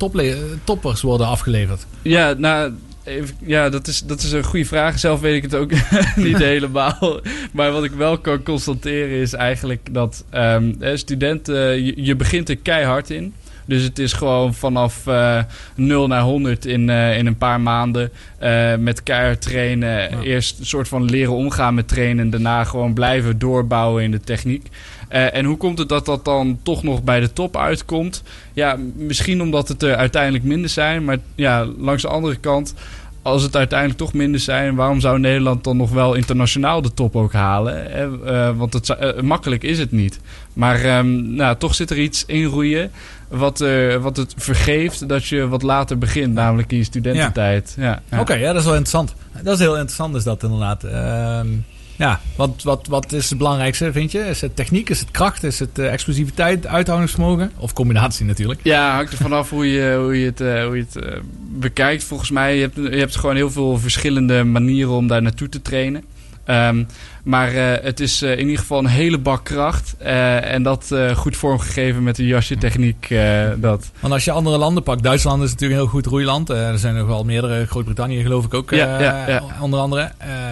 toppers worden afgeleverd? Ja, nou, even- ja dat, is, dat is een goede vraag. Zelf weet ik het ook niet helemaal. Maar wat ik wel kan constateren is eigenlijk dat ehm, eh, studenten, je, je begint er keihard in. Dus het is gewoon vanaf eh 0 naar 100 in, eh, in een paar maanden. eh, met keihard trainen. Eerst een soort van leren omgaan met trainen. En daarna gewoon blijven doorbouwen in de techniek. En hoe komt het dat dat dan toch nog bij de top uitkomt? Ja, misschien omdat het er uiteindelijk minder zijn. Maar ja, langs de andere kant, als het uiteindelijk toch minder zijn, waarom zou Nederland dan nog wel internationaal de top ook halen? Eh, want het, makkelijk is het niet. Maar ehm, nou, toch zit er iets in roeien wat, eh, wat het vergeeft dat je wat later begint, namelijk in je studententijd. Ja. ja. Oké, ja, dat is wel interessant. Dat is heel interessant, is dat inderdaad. Ehm, ja, wat, wat, wat is het belangrijkste, vind je? Is het techniek, is het kracht, is het eh, explosiviteit, uithoudingsvermogen? Of combinatie natuurlijk. Ja, hangt er vanaf hoe je, hoe je het, eh, hoe je het bekijkt. Volgens mij, je hebt, je hebt gewoon heel veel verschillende manieren om daar naartoe te trainen. Ehm, maar eh, het is eh, in ieder geval een hele bak kracht. eh, en dat goed vormgegeven met de jasje techniek. dat. Want als je andere landen pakt, Duitsland is natuurlijk een heel goed roeiland. Er zijn nog wel meerdere, Groot-Brittannië geloof ik ook, Ja, ja, ja. onder andere.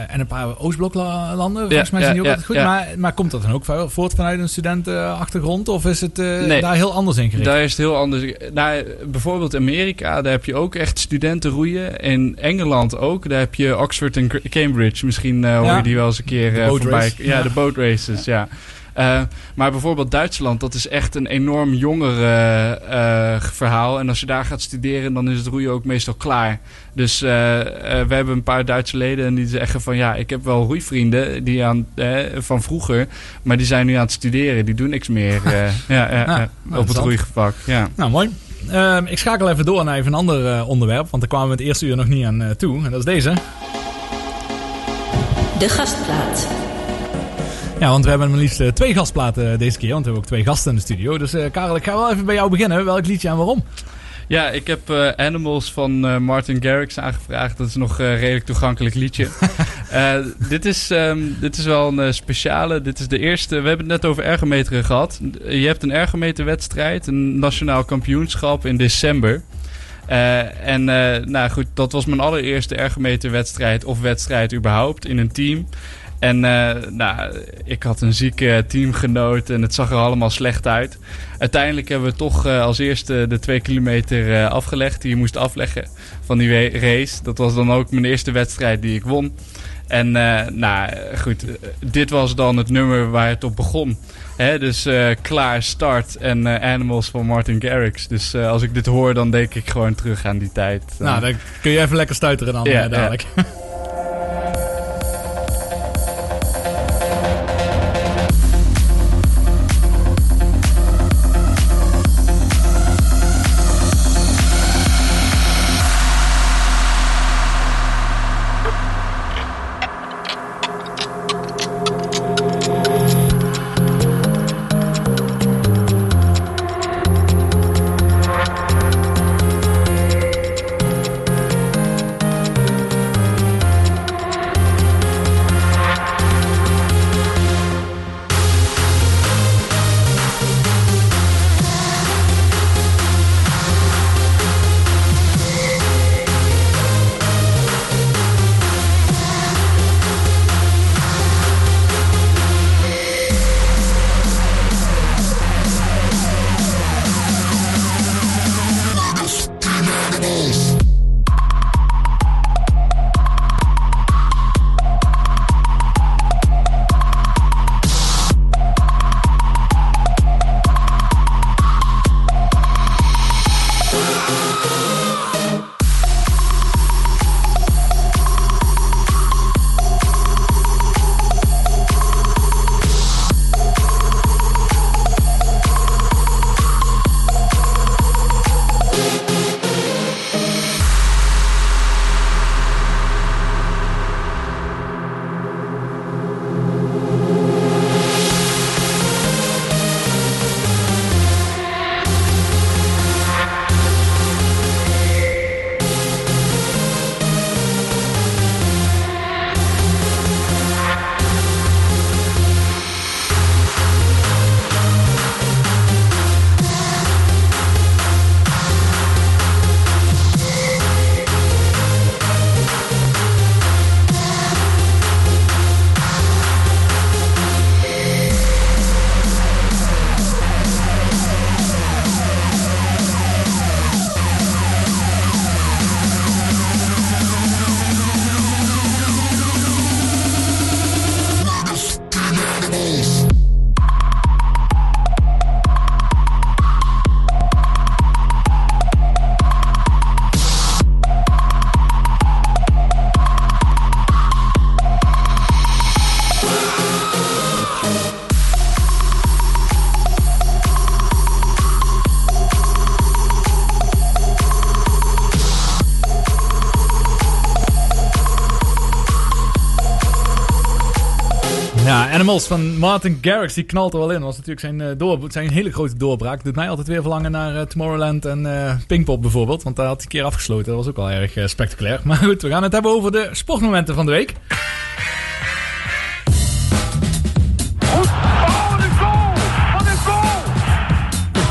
En een paar Oostbloklanden, volgens Ja, mij zijn die ook altijd goed. Maar, maar komt dat dan ook vo- voort vanuit een studentenachtergrond? Of is het Nee. daar heel anders in gericht? Daar is het heel anders. Nou, bijvoorbeeld Amerika, daar heb je ook echt studenten roeien. In Engeland ook. Daar heb je Oxford en Cambridge. Misschien hoor je die wel eens een keer voorbij. race. Ja, de boat races, ja. Eh, maar bijvoorbeeld Duitsland, dat is echt een enorm jonger eh, eh, verhaal. En als je daar gaat studeren, dan is het roeien ook meestal klaar. Dus eh, eh, we hebben een paar Duitse leden en die zeggen van... ja, ik heb wel roeivrienden die aan, eh, van vroeger... maar die zijn nu aan het studeren, die doen niks meer eh, ja, ja, ja, op het roeivak. Ja. Nou, mooi. Ehm, ik schakel even door naar even een ander eh, onderwerp. Want daar kwamen we het eerste uur nog niet aan eh, toe. En dat is deze. De gastplaat. Ja, want we hebben maar liefst eh, twee gastplaten eh, deze keer. Want we hebben ook twee gasten in de studio. Dus eh, Karel, ik ga wel even bij jou beginnen. Welk liedje en waarom? Ja, ik heb eh, Animals van eh, Martin Garrix aangevraagd. Dat is nog een redelijk toegankelijk liedje. Eh, dit, is, ehm, dit is wel een speciale. Dit is de eerste. We hebben het net over ergometeren gehad. Je hebt een ergometerwedstrijd, een nationaal kampioenschap in december. Eh, en eh, nou goed, dat was mijn allereerste ergometerwedstrijd of wedstrijd überhaupt in een team. En eh, nou, ik had een zieke teamgenoot en het zag er allemaal slecht uit. Uiteindelijk hebben we toch als eerste de twee kilometer afgelegd die je moest afleggen van die race. Dat was dan ook mijn eerste wedstrijd die ik won. En nou goed, dit was dan het nummer waar het op begon. Hè, dus eh, klaar, start en eh, Animals van Martin Garrix. Dus eh, als ik dit hoor, dan denk ik gewoon terug aan die tijd. Nou, dan kun je even lekker stuiteren dan Ja, dadelijk. Ja, Animals van Martin Garrix, die knalt er wel in. was natuurlijk zijn, eh, door, zijn hele grote doorbraak. Doet mij altijd weer verlangen naar eh, Tomorrowland en eh, Pinkpop bijvoorbeeld. Want daar had hij een keer afgesloten. Dat was ook wel erg spectaculair. Maar goed, we gaan het hebben over de sportmomenten van de week.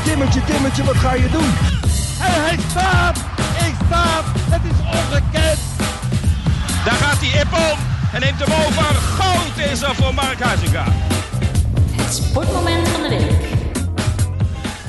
Timmertje, Timmertje, wat ga je doen? En hij staat! Ik staat! Het is ongekend! Daar gaat hij Ippon en neemt hem over. Goud is er voor Mark Huizinga. Het sportmoment van de week.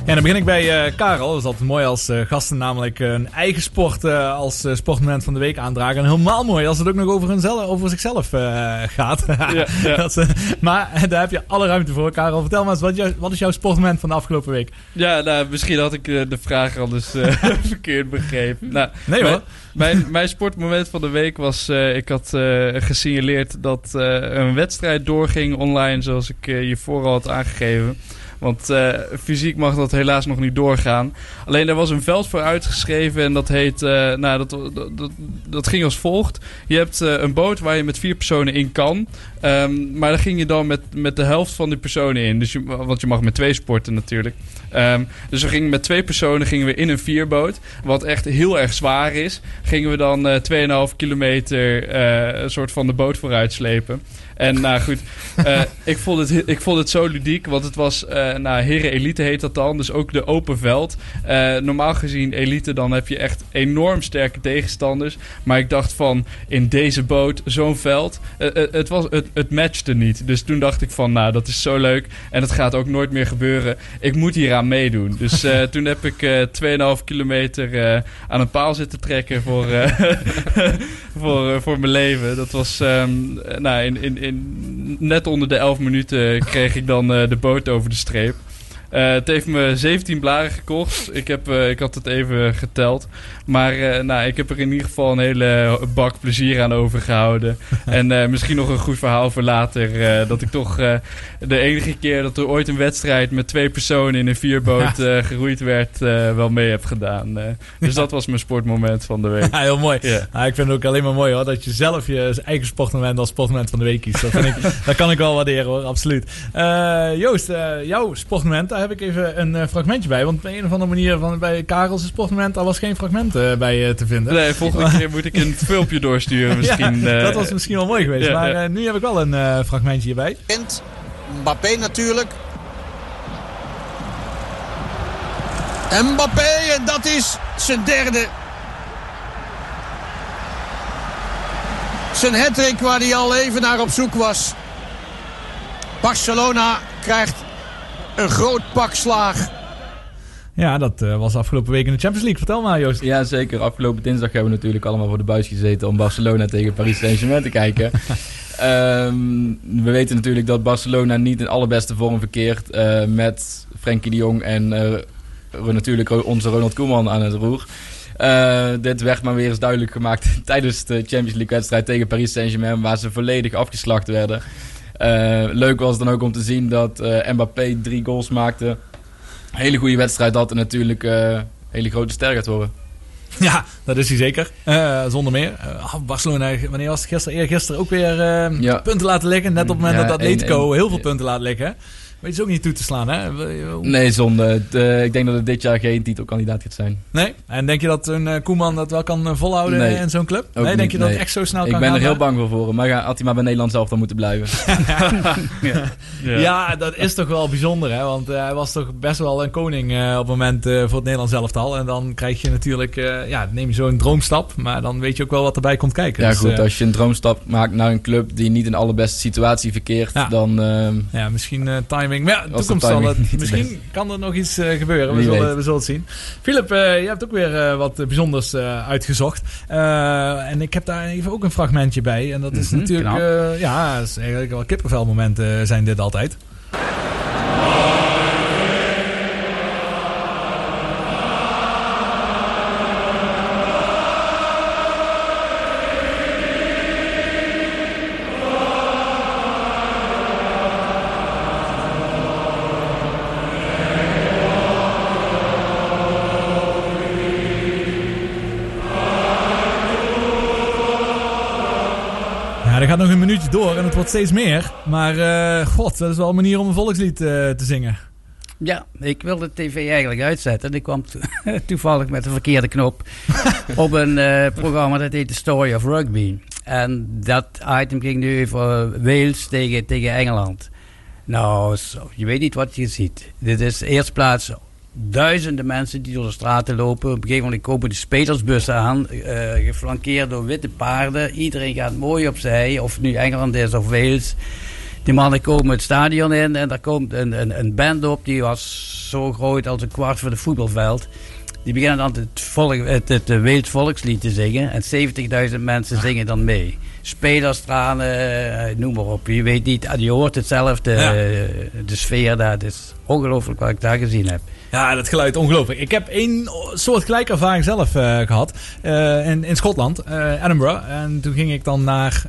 Ja, dan begin ik bij eh, Karel. Dat is altijd mooi als eh, gasten namelijk een eigen sport eh, als eh, sportmoment van de week aandragen. En helemaal mooi als het ook nog over, hunzelf, over zichzelf eh, gaat. Ja, ja. Dat is, eh, maar eh, daar heb je alle ruimte voor. Karel, vertel maar eens, wat, jou- wat is jouw sportmoment van de afgelopen week? Ja, nou, misschien had ik eh, de vraag anders eh, verkeerd begrepen. Nou, Nee, hoor. Mijn, mijn sportmoment van de week was... eh, ik had eh, gesignaleerd dat eh, een wedstrijd doorging online... zoals ik eh, je vooral had aangegeven. Want eh, fysiek mag dat helaas nog niet doorgaan. Alleen er was een veld voor uitgeschreven en dat heet... eh, nou, dat, dat, dat, ging als volgt. Je hebt eh, een boot waar je met vier personen in kan. Ehm, maar daar ging je dan met, met de helft van die personen in. Dus je, want je mag met twee sporten natuurlijk. Ehm, dus we gingen met twee personen gingen we in een vierboot. Wat echt heel erg zwaar is. Gingen we dan eh 2,5 kilometer een soort van de boot vooruit slepen. En nou goed, eh, ik, vond het, ik vond het zo ludiek. Want het was, eh nou, Heren Elite heet dat dan. Dus ook de open veld. Eh, normaal gezien Elite, dan heb je echt enorm sterke tegenstanders. Maar ik dacht van, in deze boot, zo'n veld. het, was, het, het matchte niet. Dus toen dacht ik van, nou, dat is zo leuk. En dat gaat ook nooit meer gebeuren. Ik moet hier aan meedoen. Dus toen heb ik eh 2,5 kilometer aan een paal zitten trekken voor, voor, voor mijn leven. Dat was ehm, nou, in, in, net onder de 11 minuten kreeg ik dan eh, de boot over de streep. Eh, het heeft me 17 blaren gekost. Ik, heb, eh, ik had het even geteld. Maar eh, nou, ik heb er in ieder geval een hele bak plezier aan overgehouden. en misschien nog een goed verhaal voor later. dat ik toch de enige keer dat er ooit een wedstrijd met twee personen in een vierboot geroeid werd, wel mee heb gedaan. dus dat was mijn sportmoment van de week. Ja, heel mooi. Ja. Ja, ik vind het ook alleen maar mooi hoor, dat je zelf je eigen sportmoment als sportmoment van de week kiest. Dat, vind ik, dat kan ik wel waarderen hoor, absoluut. Joost, jouw sportmoment, daar heb ik even een eh, fragmentje bij. Want op een of andere manier van, bij Karel's sportmoment, daar was geen fragment eh, bij eh, te vinden. Nee, volgende keer moet ik een filmpje doorsturen misschien. Ja, dat was misschien wel mooi geweest. ja, maar ja. eh, nu heb ik wel een eh, fragmentje hierbij. Mbappé natuurlijk. Mbappé en dat is zijn derde. Zijn hattrick waar hij al even naar op zoek was. Barcelona krijgt een groot pak slaag. Ja, dat eh, was afgelopen week in de Champions League. Vertel maar Joost. Ja, zeker. Afgelopen dinsdag hebben we natuurlijk allemaal voor de buis gezeten om Barcelona tegen Paris Saint-Germain te kijken. Ehm, we weten natuurlijk dat Barcelona niet in allerbeste vorm verkeert eh, met Frenkie de Jong en eh, natuurlijk onze Ronald Koeman aan het roer. Eh, dit werd maar weer eens duidelijk gemaakt tijdens de Champions League wedstrijd tegen Paris Saint-Germain, waar ze volledig afgeslacht werden. Eh, leuk was dan ook om te zien dat eh, Mbappé drie goals maakte. Hele goede wedstrijd had en natuurlijk eh hele grote ster gaat worden. Ja, dat is hij zeker. Zonder meer. Eh, Barcelona, wanneer was het gisteren? Eergisteren ook weer Ja. punten laten liggen. Net op het moment Ja, dat Atletico 1-1. heel veel punten laat liggen. Weet je ook niet toe te slaan, hè? Nee, zonde. Het, eh, ik denk dat het dit jaar geen titelkandidaat gaat zijn. Nee? En denk je dat een eh, Koeman dat wel kan eh, volhouden Nee. in zo'n club? Ook nee, denk niet, je dat nee. het echt zo snel ik kan ben gaan? er heel bang voor. Maar ja, had hij maar bij Nederland zelf dan moeten blijven. Ja. dat is toch wel bijzonder, hè? Want hij was toch best wel een koning eh, op het moment eh, voor het Nederlands elftal. En dan krijg je natuurlijk, eh, ja, neem je zo'n droomstap. Maar dan weet je ook wel wat erbij komt kijken. ja Dus, goed, als je een droomstap maakt naar een club die niet in de allerbeste situatie verkeert, Ja. dan... ehm, Ja, misschien eh, Maar ja, de toekomst zal het. Misschien kan er nog iets eh, gebeuren. We zullen, we zullen het zien. Philip, eh, je hebt ook weer eh, wat bijzonders eh, uitgezocht. Eh, en ik heb daar even ook een fragmentje bij. En dat is Mhm, natuurlijk... eh, ja, is eigenlijk wel kippenvelmomenten zijn dit altijd. Ja, wordt steeds meer. Maar eh, god, dat is wel een manier om een volkslied eh, te zingen. Ja, ik wilde de tv eigenlijk uitzetten. Ik kwam to- toevallig met de verkeerde knop op een eh, programma dat heet The Story of Rugby. En dat item ging nu over Wales tegen, tegen Engeland. Nou, je weet niet wat je ziet. Dit is eerst plaats duizenden mensen die door de straten lopen. Op een gegeven moment komen de spelersbussen aan, eh, geflankeerd door witte paarden. Iedereen gaat mooi opzij, of het nu Engeland is of Wales. Die mannen komen het stadion in en daar komt een, een, een band op. Die was zo groot als een kwart van het voetbalveld. Die beginnen dan het, volk, het, het, Wales volkslied te zingen. En 70.000 mensen zingen dan mee. Spelers, tranen, eh, noem maar op. Je weet niet, je hoort hetzelfde. Ja. eh, de sfeer daar. Het is ongelooflijk wat ik daar gezien heb. Ja, dat geluid ongelooflijk. Ik heb één soort gelijke ervaring zelf eh, gehad eh, in, in Schotland, eh, Edinburgh. En toen ging ik dan naar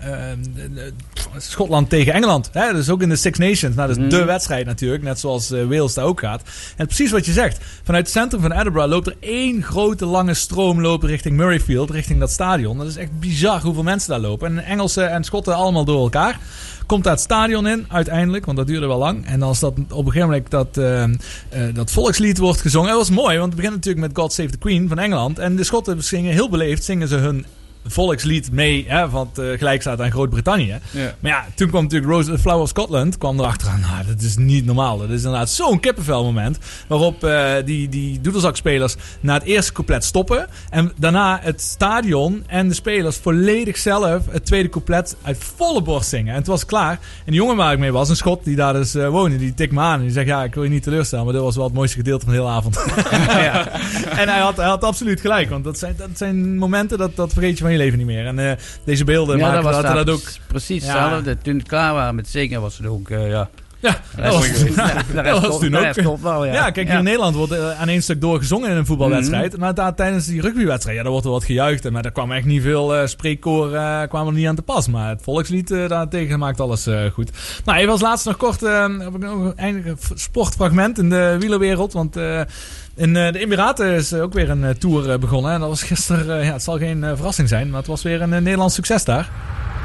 Schotland tegen Engeland. Hè? Dus ook in de Six Nations. Nou, dat is Mhm. de wedstrijd natuurlijk, net zoals Wales daar ook gaat. En precies wat je zegt. Vanuit het centrum van Edinburgh loopt er één grote lange stroom lopen richting Murrayfield, richting dat stadion. Dat is echt bizar hoeveel mensen daar lopen. En Engelsen en Schotten allemaal door elkaar. Komt daar het stadion in, uiteindelijk, want dat duurde wel lang. En als dat op een gegeven moment dat, eh, eh, dat volkslied wordt gezongen. Dat was mooi, want het begint natuurlijk met God Save the Queen van Engeland. En de Schotten zingen heel beleefd, zingen ze hun volkslied mee, hè, wat eh, gelijk staat aan Groot-Brittannië. Ja. Maar ja, toen kwam natuurlijk Rose, the Flower of Scotland, kwam erachteraan. Nou, dat is niet normaal. Dat is inderdaad zo'n kippenvel moment. Waarop eh, die, die doedelzakspelers na het eerste couplet stoppen. En daarna het stadion en de spelers volledig zelf het tweede couplet uit volle borst zingen. En het was klaar. En die jongen waar ik mee was, een schot die daar dus eh, woonde, die tikt me aan. En die zegt, ja, ik wil je niet teleurstellen, maar dit was wel het mooiste gedeelte van de hele avond. ja. En hij had, hij had absoluut gelijk. Want dat zijn, dat zijn momenten, dat, dat vergeet je van je leven niet meer. En eh, deze beelden Ja, maken dat was dat ook... precies Ja. hetzelfde. Toen we klaar waren met zingen was het ook, eh, ja... Ja, dat was, dat toen ook. wel, ja. Ja, kijk, hier Ja. Mhm. in Nederland wordt eh, aan één stuk doorgezongen in een voetbalwedstrijd. Maar daar, tijdens die rugbywedstrijd, ja, daar wordt er wat gejuicht. Maar daar kwam echt niet veel eh spreekkoor eh, kwam er niet aan te pas. Maar het volkslied daartegen maakt alles goed. Nou, even als laatste nog kort heb ik nog een sportfragment in de wielerwereld. Want in eh, de Emiraten is eh, ook weer een eh, tour begonnen. En dat was gisteren, ja, het zal geen verrassing zijn, maar het was weer een Nederlands succes daar.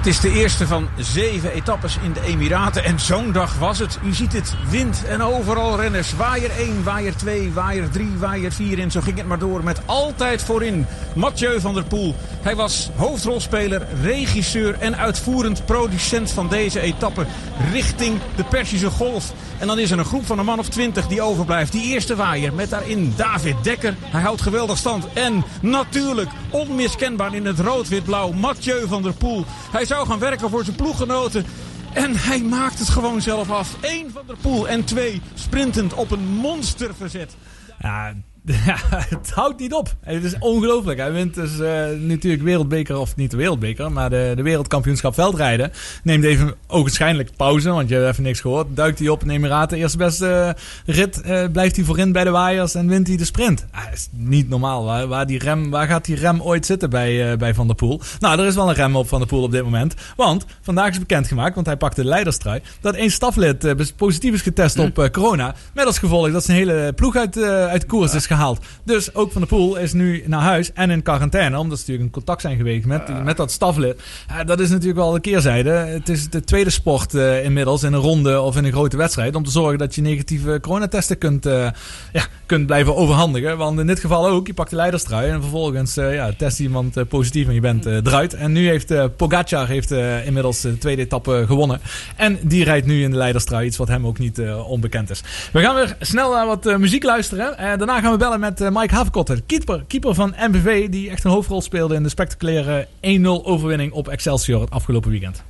Het is de eerste van zeven etappes in de Emiraten. En zo'n dag was het. U ziet het, wind en overal renners. Waaier 1, waaier 2, waaier 3, waaier 4. En zo ging het maar door met altijd voorin Mathieu van der Poel. Hij was hoofdrolspeler, regisseur en uitvoerend producent van deze etappe richting de Persische Golf. En dan is er een groep van een man of twintig die overblijft. Die eerste waaier met daarin David Dekker. Hij houdt geweldig stand. En natuurlijk onmiskenbaar in het rood-wit-blauw Mathieu van der Poel. Hij zou gaan werken voor zijn ploeggenoten. En hij maakt het gewoon zelf af. Eén van der Poel en twee sprintend op een monsterverzet. Ja, ja, het houdt niet op. Het is ongelooflijk. Hij wint dus eh, natuurlijk wereldbeker, of niet de wereldbeker, maar de, de wereldkampioenschap veldrijden. Neemt even ogenschijnlijk pauze, want je hebt even niks gehoord. Duikt hij op in de Emiraten. Eerste beste rit eh, blijft hij voorin bij de waaiers en wint hij de sprint. Ah, is niet normaal. Waar, waar, die rem, waar gaat die rem ooit zitten bij, eh, bij Van der Poel? Nou, er is wel een rem op Van der Poel op dit moment. Want vandaag is bekendgemaakt, want hij pakte de leiderstrui, dat één staflid positief is getest op eh, corona. Met als gevolg dat zijn hele ploeg uit, uit koers is gehaald. Dus ook Van der Poel is nu naar huis en in quarantaine. Omdat ze natuurlijk in contact zijn geweest met, met dat staflid. Dat is natuurlijk wel de keerzijde. Het is de tweede sport eh, inmiddels in een ronde of in een grote wedstrijd. Om te zorgen dat je negatieve coronatesten kunt, eh, ja, kunt blijven overhandigen. Want in dit geval ook. Je pakt de leiderstrui en vervolgens eh, ja, test iemand positief en je bent eruit. En nu heeft Pogacar heeft, inmiddels de tweede etappe gewonnen. En die rijdt nu in de leiderstrui. Iets wat hem ook niet onbekend is. We gaan weer snel naar wat muziek luisteren. Eh, daarna gaan we bellen met eh, Mike Haverkotter. Keeper, keeper van MVV. Die echt een hoofdrol speelde in de spectaculaire 1-0 overwinning op Excelsior het afgelopen weekend.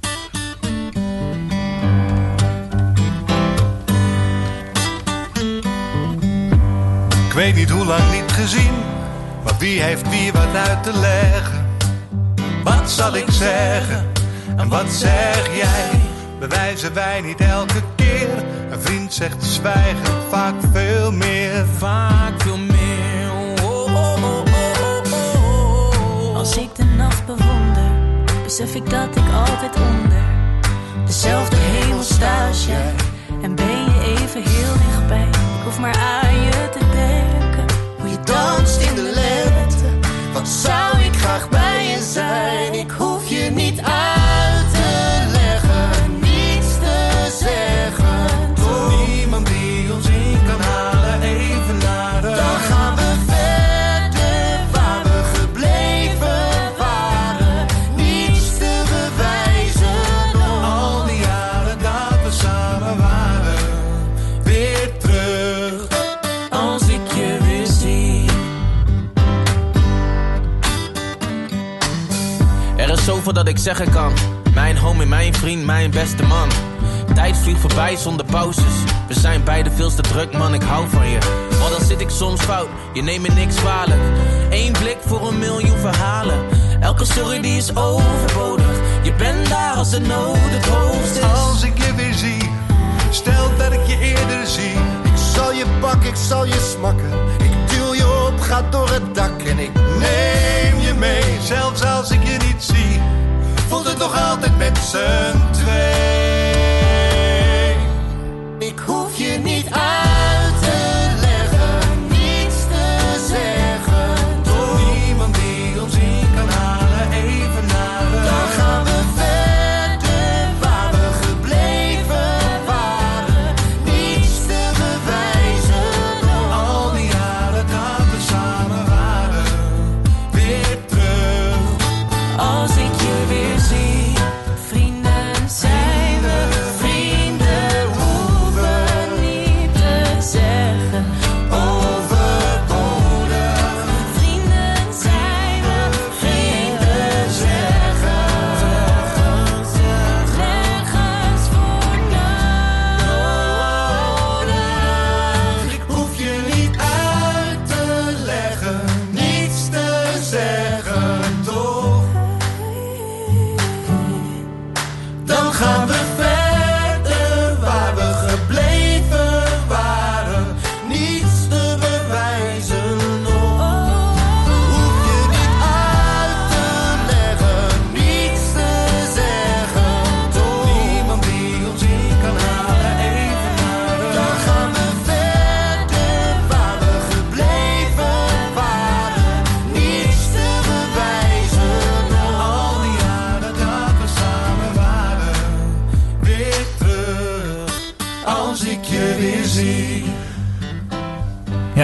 Ik weet niet hoe lang niet gezien, maar wie heeft wie wat uit te leggen? Wat zal ik zeggen en wat zeg jij? Bewijzen wij niet elke keer? Een vriend zegt te zwijgen, vaak veel meer. Vaak veel meer. Oh, oh, oh, oh, oh, oh. Als ik de nacht bewonder, besef ik dat ik altijd onder dezelfde hemel sta als jij. En ben je even heel dichtbij. Ik hoef maar aan zeggen kan. Mijn homie, mijn vriend, mijn beste man. Tijd vliegt voorbij zonder pauzes. We zijn beide veel te druk, man, ik hou van je. Maar dan zit ik soms fout, je neemt me niks kwalijk. Eén blik voor een miljoen verhalen. Elke sorry die is overbodig. Je bent daar als de nood het hoogst is. Als ik je weer zie, stel dat ik je eerder zie. Ik zal je pakken, ik zal je smakken. Ik duw je op, ga door het dak en ik neem je mee. Zelfs als ik je niet zie, voelt het nog altijd met z'n twee.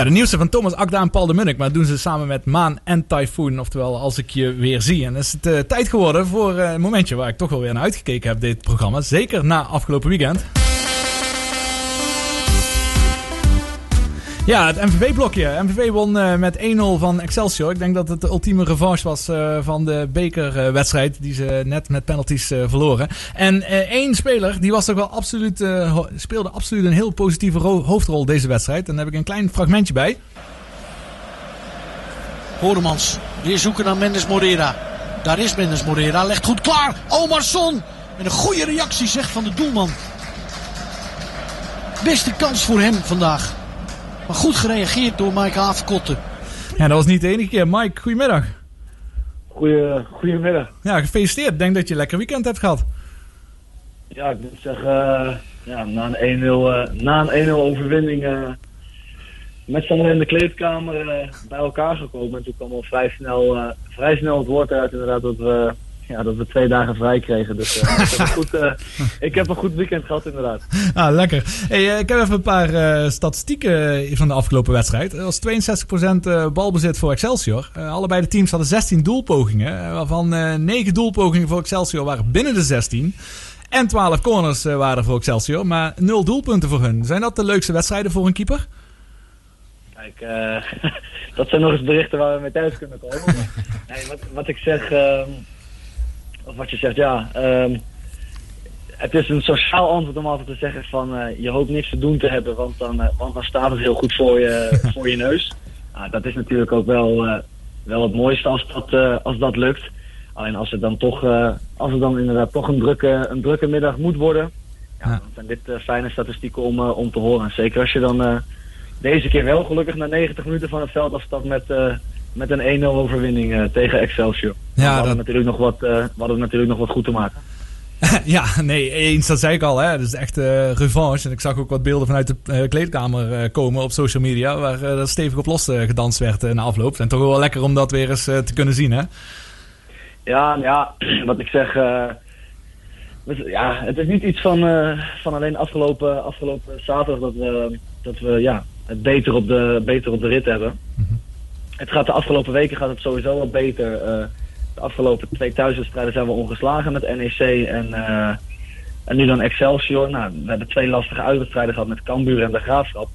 De nieuwste van Thomas Akda en Paul de Munnik. Maar doen ze samen met Maan en Typhoon. Oftewel, als ik je weer zie. En is het eh, tijd geworden voor eh, een momentje waar ik toch wel weer naar uitgekeken heb, dit programma. Zeker na afgelopen weekend. Ja, het MVV-blokje. MVV won eh, met 1-0 van Excelsior. Ik denk dat het de ultieme revanche was eh, van de bekerwedstrijd. die ze net met penalties eh, verloren. En één speler, die was toch wel absoluut, speelde absoluut een heel positieve ro- hoofdrol deze wedstrijd. En daar heb ik een klein fragmentje bij. Horemans, weer zoeken naar Mendes Morera. Daar is Mendes Morera, legt goed klaar. Omarsson, met een goede reactie zegt van de doelman. Beste kans voor hem vandaag. Maar goed gereageerd door Mike Haafkotten. Ja, dat was niet de enige keer. Mike, goedemiddag. Goeie, goedemiddag. Ja, gefeliciteerd. Ik denk dat je een lekker weekend hebt gehad. Ja, ik moet zeggen, eh, ja, na een 1-0 eh, na een 1-0 overwinning eh, met z'n allen in de kleedkamer bij elkaar gekomen. En toen kwam al vrij snel, eh, vrij snel het woord uit inderdaad dat we, ja, dat we twee dagen vrij kregen. Dus eh, ik, heb een goed, eh, ik heb een goed weekend gehad inderdaad. Ah, lekker. Hey, eh, ik heb even een paar statistieken van de afgelopen wedstrijd. Er was 62% eh, balbezit voor Excelsior. Allebei de teams hadden 16 doelpogingen. waarvan eh 9 doelpogingen voor Excelsior waren binnen de 16. En 12 corners waren voor Excelsior. Maar 0 doelpunten voor hun. Zijn dat de leukste wedstrijden voor een keeper? Kijk, dat zijn nog eens berichten waar we mee thuis kunnen komen. Nee, wat, wat ik zeg, ehm, of wat je zegt, ja. ehm, het is een sociaal antwoord om altijd te zeggen van eh, je hoopt niks te doen te hebben, want dan, eh, want dan staat het heel goed voor je, voor je neus. Nou, dat is natuurlijk ook wel, eh, wel het mooiste als dat, als dat lukt. Alleen als het dan toch, als het dan inderdaad toch een drukke, een drukke middag moet worden, ja, dan zijn dit fijne statistieken om, om te horen. En zeker als je dan deze keer wel gelukkig na 90 minuten van het veld afstapt met, met een 1-0 overwinning eh, tegen Excelsior. Ja, we, hadden dat- natuurlijk nog wat, eh, we hadden natuurlijk nog wat goed te maken. ja, nee, eens, dat zei ik al. Hè. Dat is echt eh, revanche. En ik zag ook wat beelden vanuit de kleedkamer komen op social media. Waar dat stevig op los gedanst werd na afloop. En toch wel lekker om dat weer eens te kunnen zien, hè? Ja, ja, wat ik zeg. ja, het is niet iets van, van alleen afgelopen, afgelopen zaterdag dat we, dat we ja, het beter op, de, beter op de rit hebben. Het gaat de afgelopen weken gaat het sowieso wat beter. Eh, de afgelopen twee thuiswedstrijden zijn we ongeslagen met NEC en, eh, en nu dan Excelsior. Nou, we hebben twee lastige uitwedstrijden gehad met Cambuur en de Graafschap.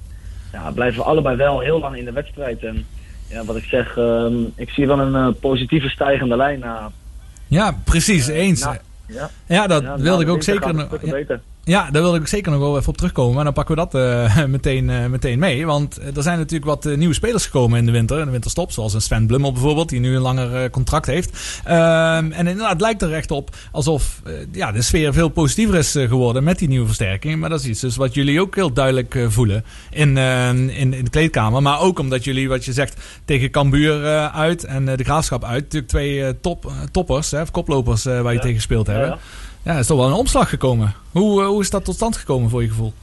Ja, blijven we allebei wel heel lang in de wedstrijd. En ja, wat ik zeg, ehm, ik zie wel een eh, positieve stijgende lijn na, Ja, precies, eens. Na- ja. Ja, dat Ja, wilde de ik ook zeker. gaat het nog- stukken ja. beter. Ja, daar wilde ik zeker nog wel even op terugkomen. Maar dan pakken we dat eh, meteen, eh, meteen mee. Want eh, er zijn natuurlijk wat nieuwe spelers gekomen in de winter. In de winterstop. Zoals een Sven Blummel bijvoorbeeld. Die nu een langer contract heeft. Ehm, en inderdaad, het lijkt er echt op alsof ja, de sfeer veel positiever is geworden met die nieuwe versterking. Maar dat is iets dus wat jullie ook heel duidelijk voelen in, eh, in, in de kleedkamer. Maar ook omdat jullie, wat je zegt, tegen Cambuur uit en de Graafschap uit. Natuurlijk twee top, toppers, hè, of koplopers waar je tegen gespeeld hebben. Ja. Er is toch wel een omslag gekomen. Hoe, eh, hoe is dat tot stand gekomen voor je gevoel?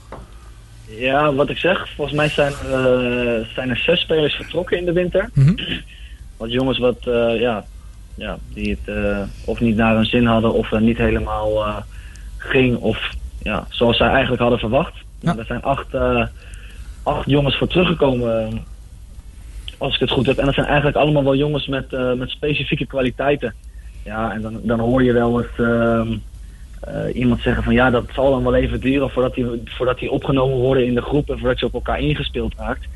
Ja, wat ik zeg, volgens mij zijn er, eh, zijn er zes spelers vertrokken in de winter. Mhm. Wat jongens wat, eh, ja, ja, die het of niet naar hun zin hadden of niet helemaal ging of ja, zoals zij eigenlijk hadden verwacht. Ja. Er zijn acht, acht jongens voor teruggekomen, als ik het goed heb. En dat zijn eigenlijk allemaal wel jongens met, met specifieke kwaliteiten. Ja, en dan, dan hoor je wel eens eh, iemand zeggen van ja, dat zal dan wel even duren voordat die, voordat die opgenomen worden in de groep en voordat je op elkaar ingespeeld raakt.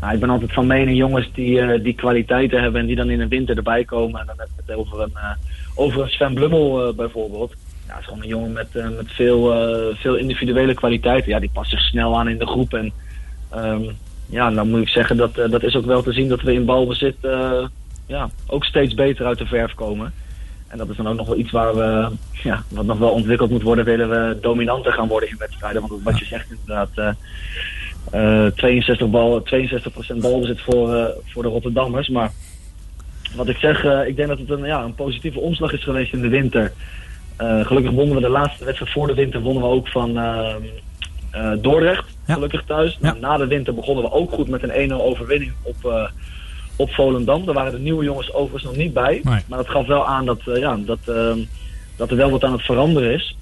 Nou, ik ben altijd van mening jongens die, eh, die kwaliteiten hebben en die dan in de winter erbij komen. En dan heb ik het over een, eh, over een Sven Blummel bijvoorbeeld. Ja, is gewoon een jongen met, met veel, veel individuele kwaliteiten. Ja, die past zich snel aan in de groep. En ehm, ja, dan moet ik zeggen dat dat is ook wel te zien dat we in balbezit ja, ook steeds beter uit de verf komen. En dat is dan ook nog wel iets waar we, ja, wat nog wel ontwikkeld moet worden, willen we dominanter gaan worden in wedstrijden. Want wat je zegt inderdaad, eh, eh, 62, bal, 62% balbezit voor, eh, voor de Rotterdammers. Maar wat ik zeg, eh, ik denk dat het een, ja, een positieve omslag is geweest in de winter. Eh, gelukkig wonnen we de laatste wedstrijd voor de winter wonnen we ook van eh, eh, Dordrecht. Gelukkig thuis. Nou, na de winter begonnen we ook goed met een 1-0 overwinning op, eh, op Volendam. Daar waren de nieuwe jongens overigens nog niet bij. Nee. Maar dat gaf wel aan dat, eh, ja, dat, eh, dat er wel wat aan het veranderen is.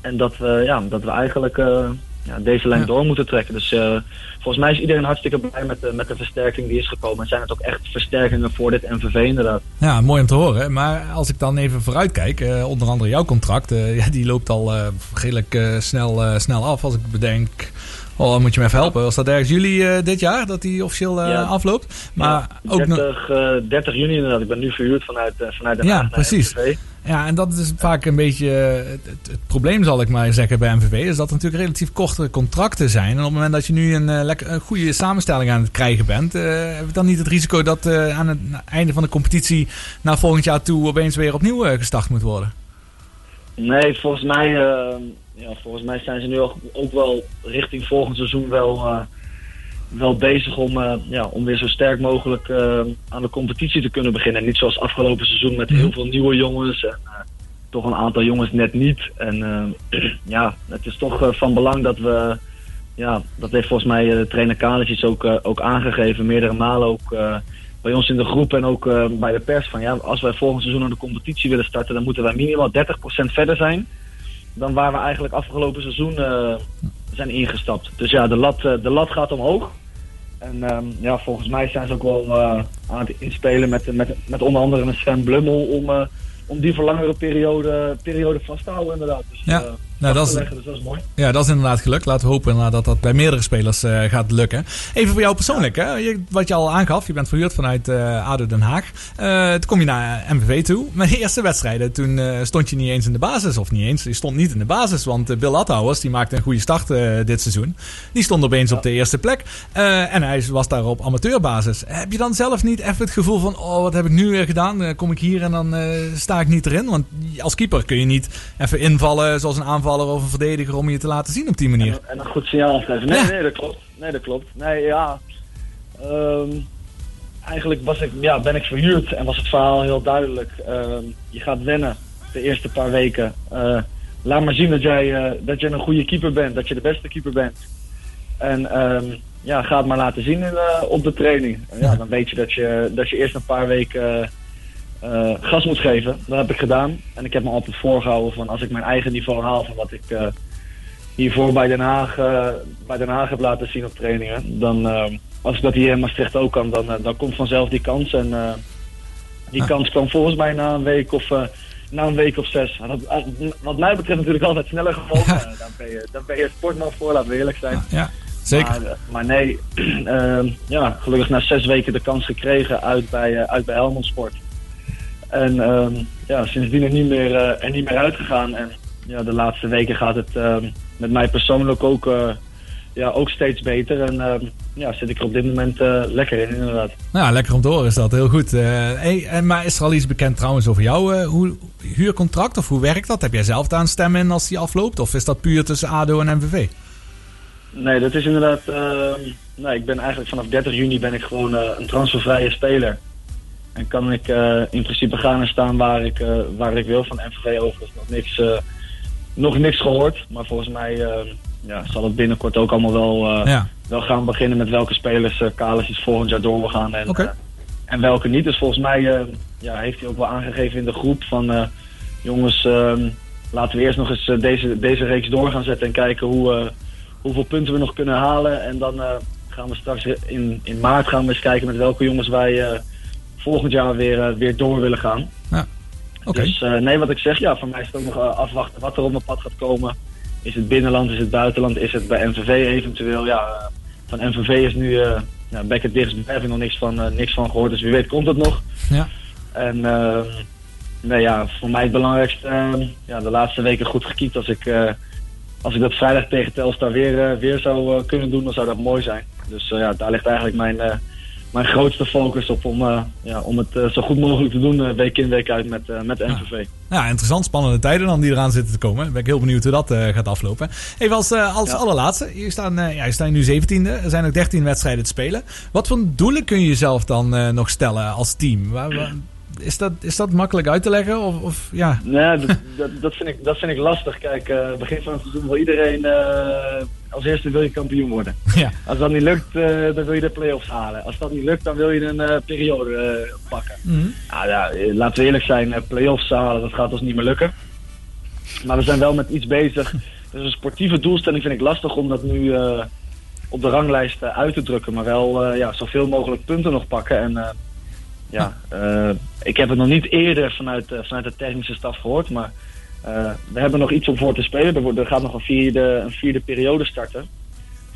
En dat we, ja, dat we eigenlijk eh, ja, deze lijn door moeten trekken. Dus eh, volgens mij is iedereen hartstikke blij met de, met de versterking die is gekomen. En zijn het ook echt versterkingen voor dit MVV inderdaad. Ja, mooi om te horen. Maar als ik dan even vooruit kijk, eh, onder andere jouw contract, eh, ja, die loopt al eh, redelijk eh, snel, eh, snel af. Als ik bedenk, oh, dan moet je me even helpen. Was dat ergens juli eh, dit jaar dat die officieel eh, Ja. afloopt? Maar Ja, ook nog. 30, eh, 30 juni inderdaad. Ik ben nu verhuurd vanuit, vanuit Den Haag Ja, precies. MVV. Ja, en dat is vaak een beetje het, het, het probleem, zal ik maar zeggen, bij MVV. Is dat er natuurlijk relatief kortere contracten zijn. En op het moment dat je nu een, lekker, een goede samenstelling aan het krijgen bent, heb je dan niet het risico dat aan het einde van de competitie naar volgend jaar toe opeens weer opnieuw gestart moet worden? Nee, volgens mij, eh, ja, volgens mij zijn ze nu ook, wel richting volgend seizoen wel, eh, wel bezig om, eh, ja, om weer zo sterk mogelijk eh, aan de competitie te kunnen beginnen. En niet zoals afgelopen seizoen met heel veel nieuwe jongens en toch een aantal jongens net niet. En ja, het is toch van belang dat we, ja, dat heeft volgens mij eh, trainer Kalicic ook, ook aangegeven, meerdere malen ook bij ons in de groep en ook bij de pers van ja, als wij volgend seizoen aan de competitie willen starten, dan moeten wij minimaal 30% verder zijn dan waar we eigenlijk afgelopen seizoen eh, zijn ingestapt. Dus ja, de lat, eh, de lat gaat omhoog. En ehm, ja, volgens mij zijn ze ook wel eh, aan het inspelen met, met, met onder andere een Sven Blummel om, om die voor langere periode, periode vast te houden inderdaad. Dus, Ja, nou, dat is- leggen, dus dat is mooi. Ja, dat is inderdaad gelukt. Laten we hopen inderdaad dat dat bij meerdere spelers eh, gaat lukken. Even voor jou persoonlijk, hè? Je, wat je al aangaf, je bent verhuurd vanuit eh ADO Den Haag. Eh, toen kom je naar MVV toe. Mijn eerste wedstrijden, toen stond je niet eens in de basis. Of niet eens, je stond niet in de basis. Want Bill Athouwers, die maakte een goede start dit seizoen. Die stond opeens op de eerste plek. En hij was daar op amateurbasis. Heb je dan zelf niet even het gevoel van... Oh, wat heb ik nu weer gedaan? Kom ik hier en dan sta ik niet erin? Want als keeper kun je niet even invallen zoals een aanvaller of een verdediger... om je te laten zien op die manier. En een goed signaal afgeven. Nee, Ja. nee, dat klopt. Nee, dat klopt. Nee, ja. Ehm, eigenlijk was ik, ja, ben ik verhuurd en was het verhaal heel duidelijk. Ehm, je gaat wennen de eerste paar weken. Eh, laat maar zien dat jij, eh, dat je een goede keeper bent, dat je de beste keeper bent. En ehm, ja, ga het maar laten zien in, eh, op de training. En ja, dan weet je dat je, dat je eerst een paar weken eh, gas moet geven. Dat heb ik gedaan. En ik heb me altijd voorgehouden van als ik mijn eigen niveau haal van wat ik eh, hiervoor bij Den Haag, eh, bij Den Haag heb laten zien op trainingen. Dan, als ik dat hier in Maastricht ook kan, dan, dan komt vanzelf die kans. En die kans kwam volgens mij na een week of, na een week of zes. Dat, wat mij betreft natuurlijk altijd sneller gevolgd. Daar, ben je, daar ben je sportman voor, laten we eerlijk zijn. Ja, zeker. Maar, maar nee, ja, gelukkig na zes weken de kans gekregen uit bij, uit bij Helmond Sport. En ehm, ja, sindsdien er niet meer, eh, er niet meer uitgegaan. En ja, de laatste weken gaat het ehm, met mij persoonlijk ook, eh, ja, ook steeds beter. En ehm, ja, zit ik er op dit moment eh, lekker in, inderdaad. Nou, lekker om te horen is dat. Heel goed. Hey, en, maar is er al iets bekend trouwens over jouw eh, hoe, huurcontract? Of hoe werkt dat? Heb jij zelf daar een stem in als die afloopt? Of is dat puur tussen ADO en MVV? Nee, dat is inderdaad. nee, ik ben eigenlijk vanaf 30 juni ben ik gewoon een transfervrije speler. En kan ik eh, in principe gaan en staan waar ik, eh, waar ik wil. Van MVV overigens nog niks, eh, nog niks gehoord. Maar volgens mij ja, zal het binnenkort ook allemaal wel, Ja. wel gaan beginnen met welke spelers uh, Kalis volgend jaar door wil gaan. En, en welke niet. Dus volgens mij ja, heeft hij ook wel aangegeven in de groep van jongens, ehm, laten we eerst nog eens deze, deze reeks door gaan zetten en kijken hoe, hoeveel punten we nog kunnen halen. En dan gaan we straks in, in maart gaan we eens kijken met welke jongens wij volgend jaar weer, eh, weer door willen gaan. Ja. Oké. Dus eh, nee, wat ik zeg, ja, voor mij is het ook nog eh, afwachten wat er op mijn pad gaat komen. Is het binnenland, is het buitenland, is het bij MVV eventueel? Ja, van MVV is nu eh ja, Beckett dichtst, heb ik nog niks van, niks van gehoord, dus wie weet komt het nog. Ja. En eh, nee, ja, voor mij het belangrijkste, eh, ja, de laatste weken goed gekiept. Als ik, als ik dat vrijdag tegen Telstar weer, weer zou kunnen doen, dan zou dat mooi zijn. Dus ja, daar ligt eigenlijk mijn, mijn grootste focus op om, eh, ja, om het eh, zo goed mogelijk te doen, eh, week in, week uit met, met MVV. Ja, interessant. Spannende tijden dan die eraan zitten te komen. Ben ik heel benieuwd hoe dat gaat aflopen. Even als, als Ja. allerlaatste. Je staat, ja, je staat nu 17e. Er zijn nog 13 wedstrijden te spelen. Wat voor doelen kun je jezelf dan nog stellen als team? Waar, waar- is, dat, is dat makkelijk uit te leggen? Of, of ja... Nee, dat, dat, vind ik, dat vind ik lastig. Kijk, eh, begin van het seizoen wil iedereen eh, als eerste wil je kampioen worden. Ja. Als dat niet lukt, eh, dan wil je de play-offs halen. Als dat niet lukt, dan wil je een periode pakken. Nou ja, laten we eerlijk zijn, play-offs halen, dat gaat ons niet meer lukken. Maar we zijn wel met iets bezig. Dus een sportieve doelstelling vind ik lastig om dat nu op de ranglijst uit te drukken. Maar wel ja, zoveel mogelijk punten nog pakken. En ja, eh, ik heb het nog niet eerder vanuit, eh, vanuit de technische staf gehoord. Maar eh, we hebben nog iets om voor te spelen. Er, wordt, er gaat nog een vierde, een vierde periode starten.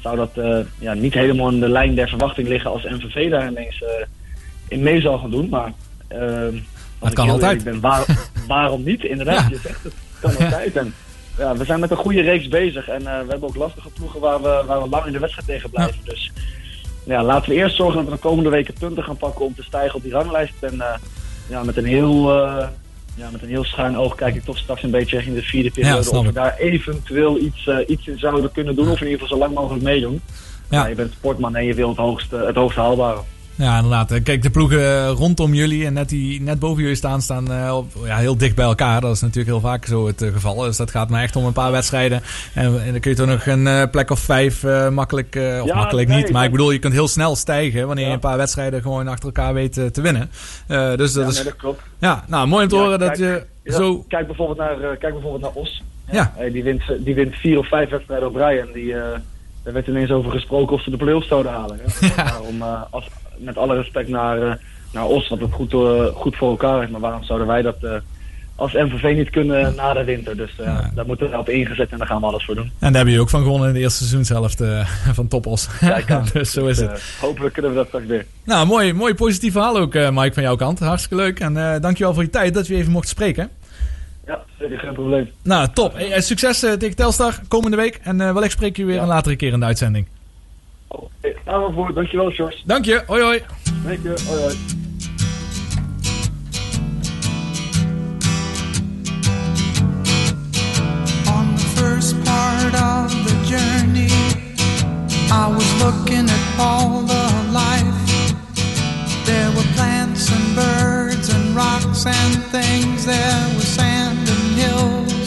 Zou dat ja, niet helemaal in de lijn der verwachting liggen als MVV daar ineens in mee zal gaan doen. Maar ik kan altijd. eerlijk Ben, waar- waarom niet? Inderdaad, je zegt het. Kan altijd. En, ja, we zijn met een goede reeks bezig. En we hebben ook lastige ploegen waar we, waar we lang in de wedstrijd tegen blijven. Dus ja, laten we eerst zorgen dat we de komende weken punten gaan pakken om te stijgen op die ranglijst. En eh, ja, met een heel... eh, ja, met een heel schuin oog kijk ik toch straks een beetje richting de vierde periode. of we daar eventueel iets, eh, iets in zouden kunnen doen. Of in ieder geval zo lang mogelijk meedoen. Ja. Ja. je bent sportman en je wil het hoogste, het hoogste haalbare. Ja, inderdaad. Eh, Kijk, de ploegen eh, rondom jullie en net die net boven jullie staan, staan eh, ja, heel dicht bij elkaar. Dat is natuurlijk heel vaak zo het geval. Dus dat gaat maar echt om een paar wedstrijden. En, en dan kun je toch nog een plek of vijf makkelijk, of Ja, makkelijk nee, niet. Maar ik bedoel, je kunt heel snel stijgen wanneer je een paar wedstrijden gewoon achter elkaar weet te winnen. Dus dat ja, is... nee, dat klopt. Ja, nou, mooi om te horen dat je zo... Kijk bijvoorbeeld naar, kijk bijvoorbeeld naar Os. Ja. Die, wint, die wint vier of vijf wedstrijden op rij. En die, daar werd ineens over gesproken of ze de play-offs zouden halen. Ja. Waarom, eh, als, met alle respect naar, eh, naar Os, wat het goed, eh, goed voor elkaar heeft. Maar waarom zouden wij dat als MVV niet kunnen na de winter? Dus daar moeten we op ingezet en daar gaan we alles voor doen. En daar heb je ook van gewonnen in de eerste seizoenshelft eh, van Topos. Kijk aan. dus zo is Dus, het. hopelijk kunnen we dat straks weer. Nou, mooi, mooi positief verhaal ook, Mike, van jouw kant. Hartstikke leuk. En dankjewel voor je tijd dat we even mochten spreken. Ja, zeker geen probleem. Nou, top. Hey, eh, succes eh, tegen Telstar komende week. En eh wellicht spreek je weer een latere keer in de uitzending. Hey, gaan we voor. Dankjewel, George. Dank je. Hoi, hoi. Dank je. Hoi, hoi. On the first part of the journey, I was looking at all the life. There were plants and birds rocks and things. There was sand and hills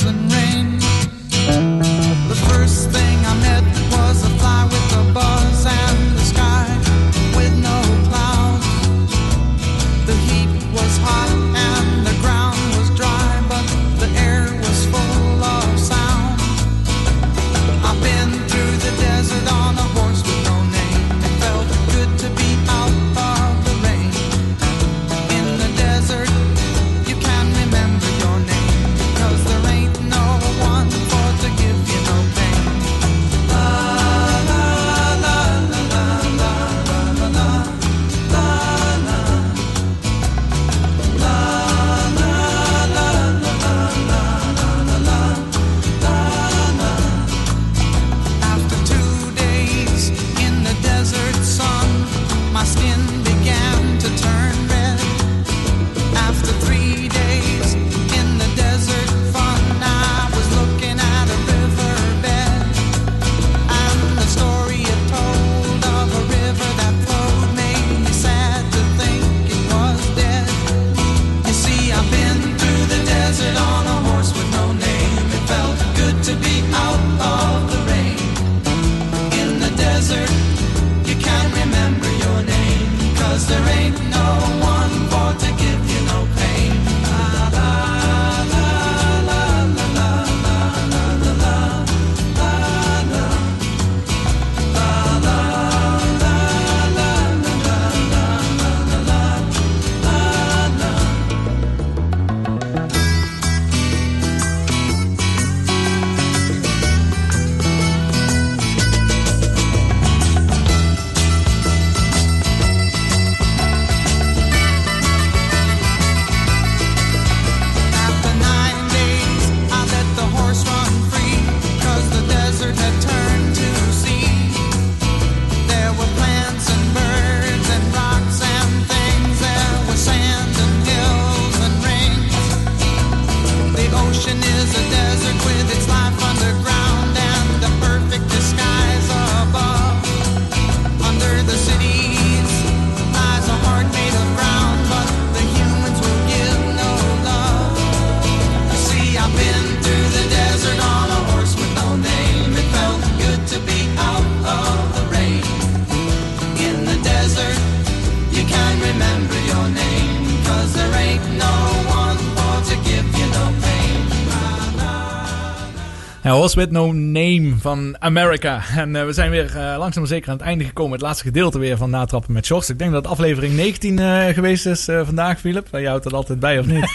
Horse with No Name van America. En eh, we zijn weer eh, langzaam maar zeker aan het einde gekomen. Het laatste gedeelte weer van Natrappen met Shorts. Ik denk dat aflevering 19 eh, geweest is vandaag, Philip. Jij houdt dat altijd bij, of niet?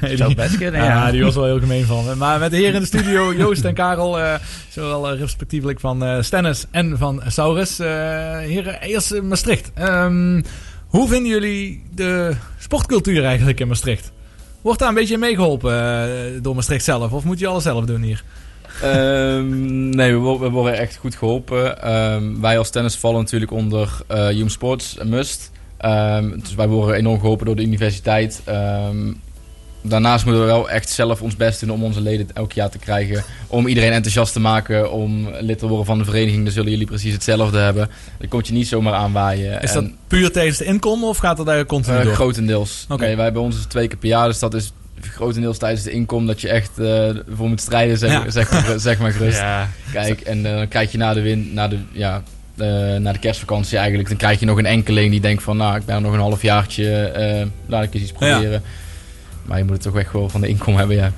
Nee, die- best kunnen, ja. ja. die was wel heel gemeen van. Maar met de heren in de studio, Joost en Karel. zowel respectievelijk van Stennis en van Saurus. Heren, eerst Maastricht. Ehm, hoe vinden jullie de sportcultuur eigenlijk in Maastricht? Wordt daar een beetje meegeholpen eh, door Maastricht zelf? Of moet je alles zelf doen hier? Ehm, nee, we, we worden echt goed geholpen. Ehm, wij als tennis vallen natuurlijk onder Hume Sports Must. Ehm, dus wij worden enorm geholpen door de universiteit. Daarnaast moeten we wel echt zelf ons best doen om onze leden elk jaar te krijgen. Om iedereen enthousiast te maken, om lid te worden van de vereniging. Dan zullen jullie precies hetzelfde hebben. Dan komt je niet zomaar aanwaaien. Is En- dat puur tijdens de inkom of gaat dat daar continu eh, door? grotendeels. Oké. Nee, wij bij ons is het twee keer per jaar, dus dat is grotendeels tijdens de inkom dat je echt eh voor moet strijden, zeg, Ja. zeg, maar, zeg maar gerust. Ja. Kijk, en eh, dan krijg je na de, win, na de, ja, eh, na de kerstvakantie eigenlijk, dan krijg je nog een enkeling die denkt van, nou, ik ben er nog een halfjaartje, eh laat ik eens iets Ja. Maar je moet het toch echt wel van de inkom hebben, ja.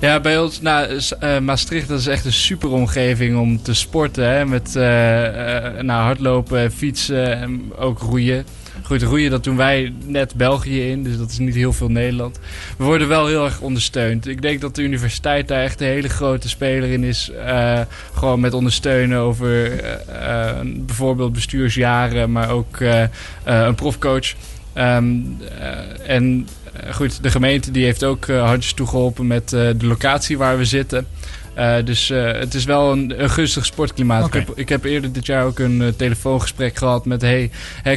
Ja, bij ons, nou, eh, Maastricht, dat is echt een super omgeving om te sporten. Hè? Met eh, eh, nou, hardlopen, fietsen en ook roeien. Goed, roeien, dat doen wij net België in, dus dat is niet heel veel Nederland. We worden wel heel erg ondersteund. Ik denk dat de universiteit daar echt een hele grote speler in is. gewoon met ondersteunen over bijvoorbeeld bestuursjaren, maar ook een profcoach. Ehm, eh, en goed, de gemeente die heeft ook eh, handjes toegeholpen met eh, de locatie waar we zitten. Eh, dus eh, het is wel een, een gunstig sportklimaat. Ik, heb, ik heb eerder dit jaar ook een eh, telefoongesprek gehad met... Hey,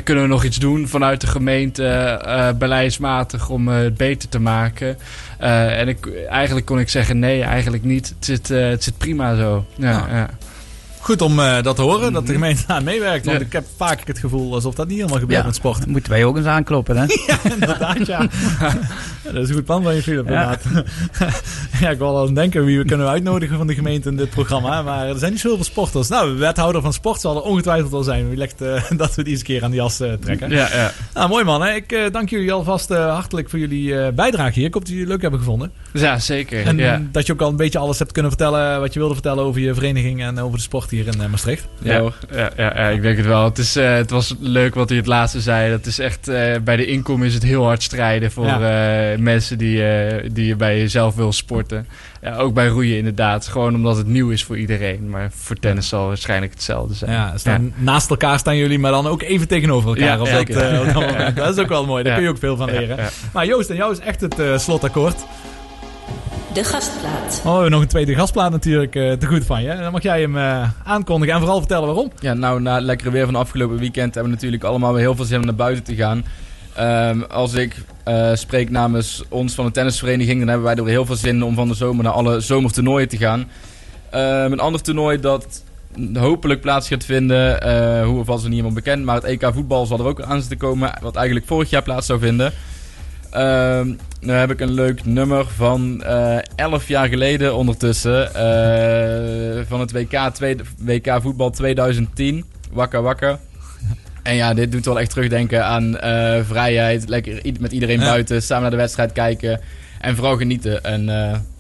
kunnen we nog iets doen vanuit de gemeente eh, beleidsmatig om eh, het beter te maken? Eh, en ik, eigenlijk kon ik zeggen nee, eigenlijk niet. Het zit, eh, het zit prima zo. Ja, Nou, ja. Goed om eh, dat te horen, dat de gemeente aan meewerkt. Want Ja. ik heb vaak het gevoel alsof dat niet helemaal gebeurt Ja, met sport. moeten wij ook eens aankloppen, hè? inderdaad, ja. Ja, Dat is een goed plan van je, Philip, Ja. inderdaad. ja, ik wil al denken wie we kunnen uitnodigen van de gemeente in dit programma. Maar er zijn niet zoveel sporters. Nou, de wethouder van sport zal er ongetwijfeld wel zijn. Wie legt eh, dat we die eens een keer aan die jas eh, trekken. Ja, ja. Nou, mooi man. Hè? Ik dank jullie alvast hartelijk voor jullie bijdrage hier. Ik hoop dat jullie het leuk hebben gevonden. ja zeker. En ja. dat je ook al een beetje alles hebt kunnen vertellen wat je wilde vertellen over je vereniging en over de sport hier in eh, Maastricht. Ja, ja, ja, ja, ik denk het wel. Het, is, eh, het was leuk wat hij het laatste zei. Dat is echt, eh, bij de inkom is het heel hard strijden voor mensen die, die je bij jezelf wil sporten. Ja, ook bij roeien inderdaad. Gewoon omdat het nieuw is voor iedereen. Maar voor tennis zal waarschijnlijk hetzelfde zijn. Ja, staan, naast elkaar staan jullie, maar dan ook even tegenover elkaar. Op dat, dat is ook wel mooi, daar kun je ook veel van leren. Maar Joost, en jou is echt het slotakkoord. De gastplaat. Oh, we hebben nog een tweede gastplaat natuurlijk eh, te goed van je. Dan mag jij hem eh, aankondigen en vooral vertellen waarom. Ja, nou, na het lekkere weer van afgelopen weekend hebben we natuurlijk allemaal weer heel veel zin om naar buiten te gaan. Ehm, als ik eh, spreek namens ons van de tennisvereniging, dan hebben wij er weer heel veel zin om van de zomer naar alle zomertoernooien te gaan. Ehm, een ander toernooi dat hopelijk plaats gaat vinden, eh hoe of was er niet helemaal bekend, maar het EK voetbal zal er ook aan zitten komen, wat eigenlijk vorig jaar plaats zou vinden. Ehm nu heb ik een leuk nummer van eh 11 jaar geleden ondertussen. eh, van het WK, tweede, WK voetbal 2010. Wakka wakka. En ja, dit doet wel echt terugdenken aan eh, vrijheid. Lekker met iedereen Ja. buiten, samen naar de wedstrijd kijken. En vooral genieten. En,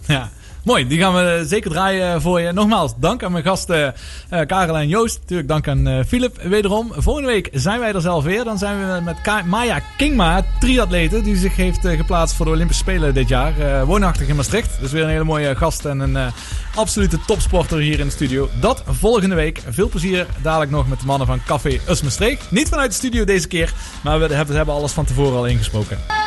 Ja, mooi. Die gaan we zeker draaien voor je. Nogmaals, dank aan mijn gasten eh Karel en Joost. Natuurlijk dank aan eh Philip wederom. Volgende week zijn wij er zelf weer. Dan zijn we met Maya Kingma, triatlete, die zich heeft eh, geplaatst voor de Olympische Spelen dit jaar. Eh, woonachtig in Maastricht. Dus weer een hele mooie gast en een eh, absolute topsporter hier in de studio. Dat volgende week. Veel plezier dadelijk nog met de mannen van Café Us. Niet vanuit de studio deze keer, maar we hebben alles van tevoren al ingesproken.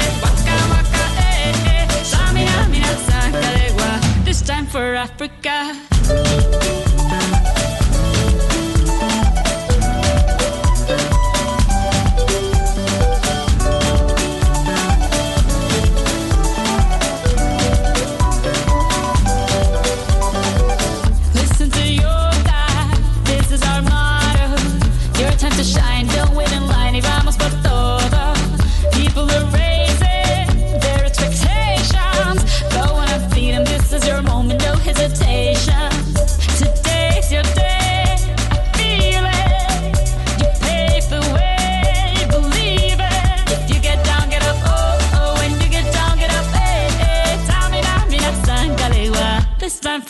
it's time for Africa.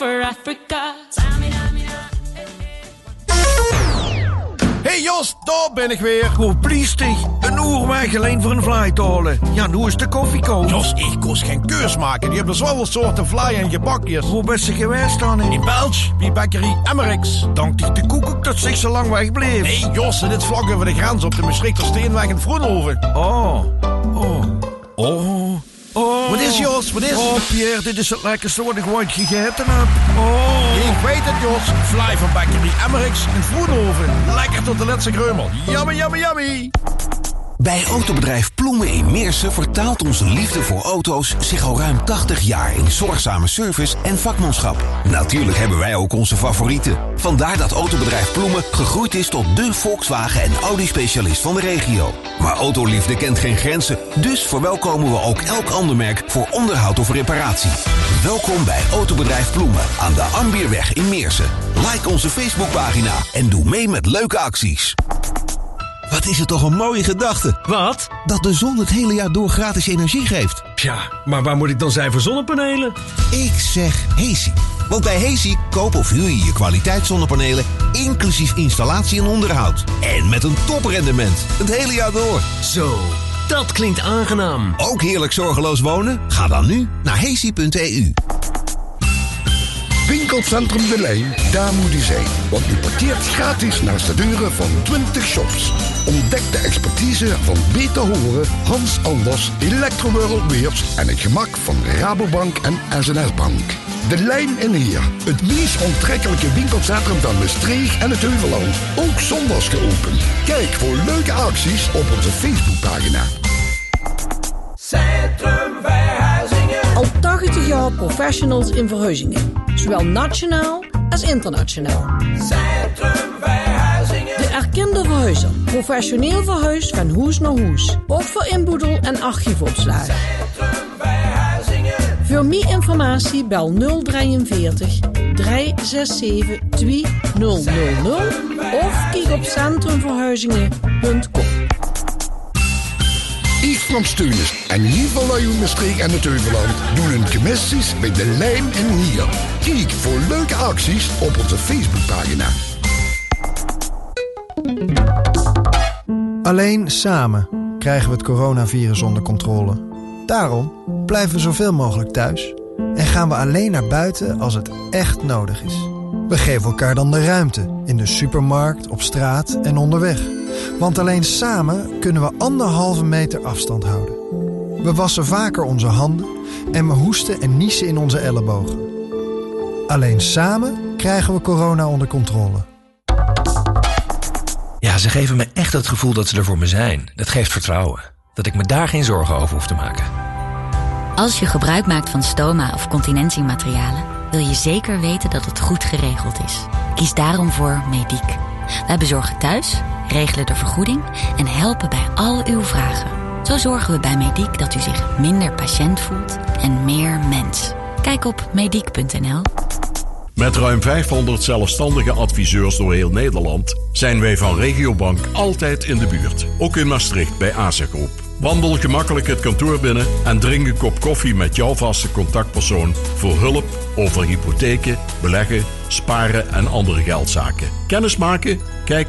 For Africa. Hey Jos, daar ben ik weer. Hoe pliestig. Een uur weg alleen voor een vlijtolen. Ja, nu is de koffie koud. Jos, ik kost geen keurs maken. Die hebben zoveel soorten vlaai en gebakjes. Hoe best ze geweest dan? In België, bij bakkerie Emmerichs. Dank ik de koekoek dat zich zo lang wegbleef. Nee Jos, dit vlak over de grens op de Maastrichter Steenweg in Vroenhoven. Oh, is Jos, wat is? Oh Pierre, dit is het lekkerste wat ik ooit gegeten heb. Oh. Ik weet het Jos. Fly van bakkerie Emmerichs in Vroenhoven. Lekker tot de laatste kreumel. Yummy, yummy, yummy. Bij Autobedrijf Ploemen in Meersen vertaalt onze liefde voor auto's zich al ruim 80 jaar in zorgzame service en vakmanschap. Natuurlijk hebben wij ook onze favorieten. Vandaar dat Autobedrijf Ploemen gegroeid is tot de Volkswagen en Audi specialist van de regio. Maar autoliefde kent geen grenzen, dus verwelkomen we ook elk ander merk voor onderhoud of reparatie. Welkom bij Autobedrijf Ploemen aan de Ambierweg in Meersen. Like onze Facebookpagina en doe mee met leuke acties. Wat is het toch een mooie gedachte? Wat? Dat de zon het hele jaar door gratis energie geeft. Ja, maar waar moet ik dan zijn voor zonnepanelen? Ik zeg Hesi. Want bij Hesi koop of huur je je kwaliteitszonnepanelen... inclusief installatie en onderhoud. En met een toprendement. Het hele jaar door. Zo, dat klinkt aangenaam. Ook heerlijk zorgeloos wonen? Ga dan nu naar hesi.eu. Winkelcentrum De Lijn, daar moet u zijn. Want u parkeert gratis naast de deuren van 20 shops. Ontdek de expertise van Beter Horen, Hans Anders, Electroworld Weers en het gemak van Rabobank en SNS Bank. De Lijn in Heer, het meest onttrekkelijke winkelcentrum van Maastricht en het Heuvelland. Ook zondags geopend. Kijk voor leuke acties op onze Facebookpagina. Centrum Verhuizingen. Al 80 jaar professionals in verhuizingen. Zowel nationaal als internationaal. Centrum Verhuizingen. De erkende verhuizer. Professioneel verhuis van hoes naar hoes. Ook voor inboedel- en archiefopslagen. Voor meer informatie bel 043 367 2000 of kijk op centrumverhuizingen.com. Yves van Steunis en Hier van Maastricht en het Heuvelland doen hun commissies bij De Lijm en Hier. Kijk voor leuke acties op onze Facebookpagina. Alleen samen krijgen we het coronavirus onder controle. Daarom blijven we zoveel mogelijk thuis en gaan we alleen naar buiten als het echt nodig is. We geven elkaar dan de ruimte in de supermarkt, op straat en onderweg. Want alleen samen kunnen we anderhalve meter afstand houden. We wassen vaker onze handen en we hoesten en niezen in onze ellebogen. Alleen samen krijgen we corona onder controle. Ja, ze geven me echt het gevoel dat ze er voor me zijn. Dat geeft vertrouwen. Dat ik me daar geen zorgen over hoef te maken. Als je gebruik maakt van stoma of continentiematerialen, wil je zeker weten dat het goed geregeld is. Kies daarom voor Mediek. Wij bezorgen thuis, regelen de vergoeding en helpen bij al uw vragen. Zo zorgen we bij Mediek dat u zich minder patiënt voelt en meer mens. Kijk op mediek.nl. Met ruim 500 zelfstandige adviseurs door heel Nederland zijn wij van Regiobank altijd in de buurt. Ook in Maastricht bij ASA Groep. Wandel gemakkelijk het kantoor binnen en drink een kop koffie met jouw vaste contactpersoon voor hulp over hypotheken, beleggen, sparen en andere geldzaken. Kennismaken? Kijk